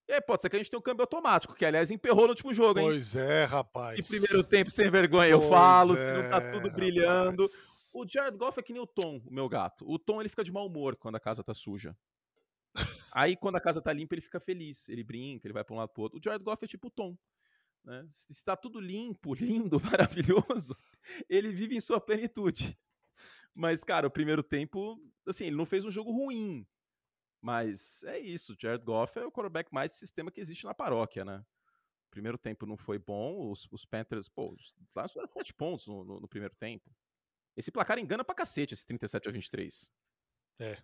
E aí pode ser que a gente tenha um câmbio automático, que aliás emperrou no último jogo, hein? Pois é, rapaz. E primeiro tempo sem vergonha, eu falo, é, se não tá tudo brilhando. Rapaz. O Jared Goff é que nem o Tom, o meu gato. O Tom ele fica de mau humor quando a casa tá suja. Aí quando a casa tá limpa, ele fica feliz, ele brinca, ele vai para um lado pro outro. O Jared Goff é tipo o Tom. Né? Se está tudo limpo, [laughs] lindo, [laughs] maravilhoso, ele vive em sua plenitude. Mas, cara, o primeiro tempo, assim, ele não fez um jogo ruim. Mas é isso, Jared Goff é o quarterback mais sistema que existe na paróquia, né? O primeiro tempo não foi bom, os, os Panthers, pô, lá sete pontos no, no, no, primeiro tempo. Esse placar engana pra cacete, esse 37 a 23. É.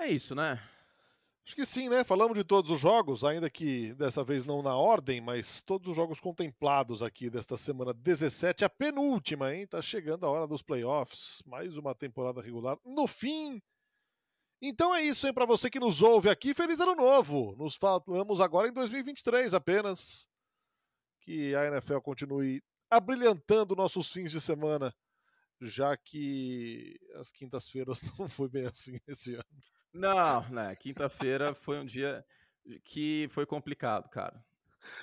É isso, né? Acho que sim, né? Falamos de todos os jogos, ainda que dessa vez não na ordem, mas todos os jogos contemplados aqui desta semana 17, a penúltima, hein? Tá chegando a hora dos playoffs, mais uma temporada regular no fim. Então é isso, hein? Para você que nos ouve aqui, feliz ano novo! Nos falamos agora em 2023 apenas. Que a NFL continue abrilhantando nossos fins de semana, já que as quintas-feiras [laughs] não foi bem assim esse ano. Não, né? Quinta-feira foi um dia que foi complicado, cara.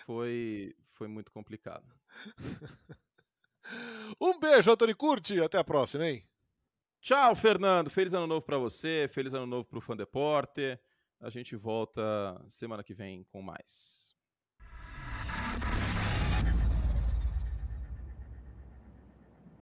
Foi, foi muito complicado. [laughs] Um beijo, Antônio Curti. Até a próxima, hein? Tchau, Fernando. Feliz ano novo para você. Feliz ano novo pro Fã Deporte. A gente volta semana que vem com mais.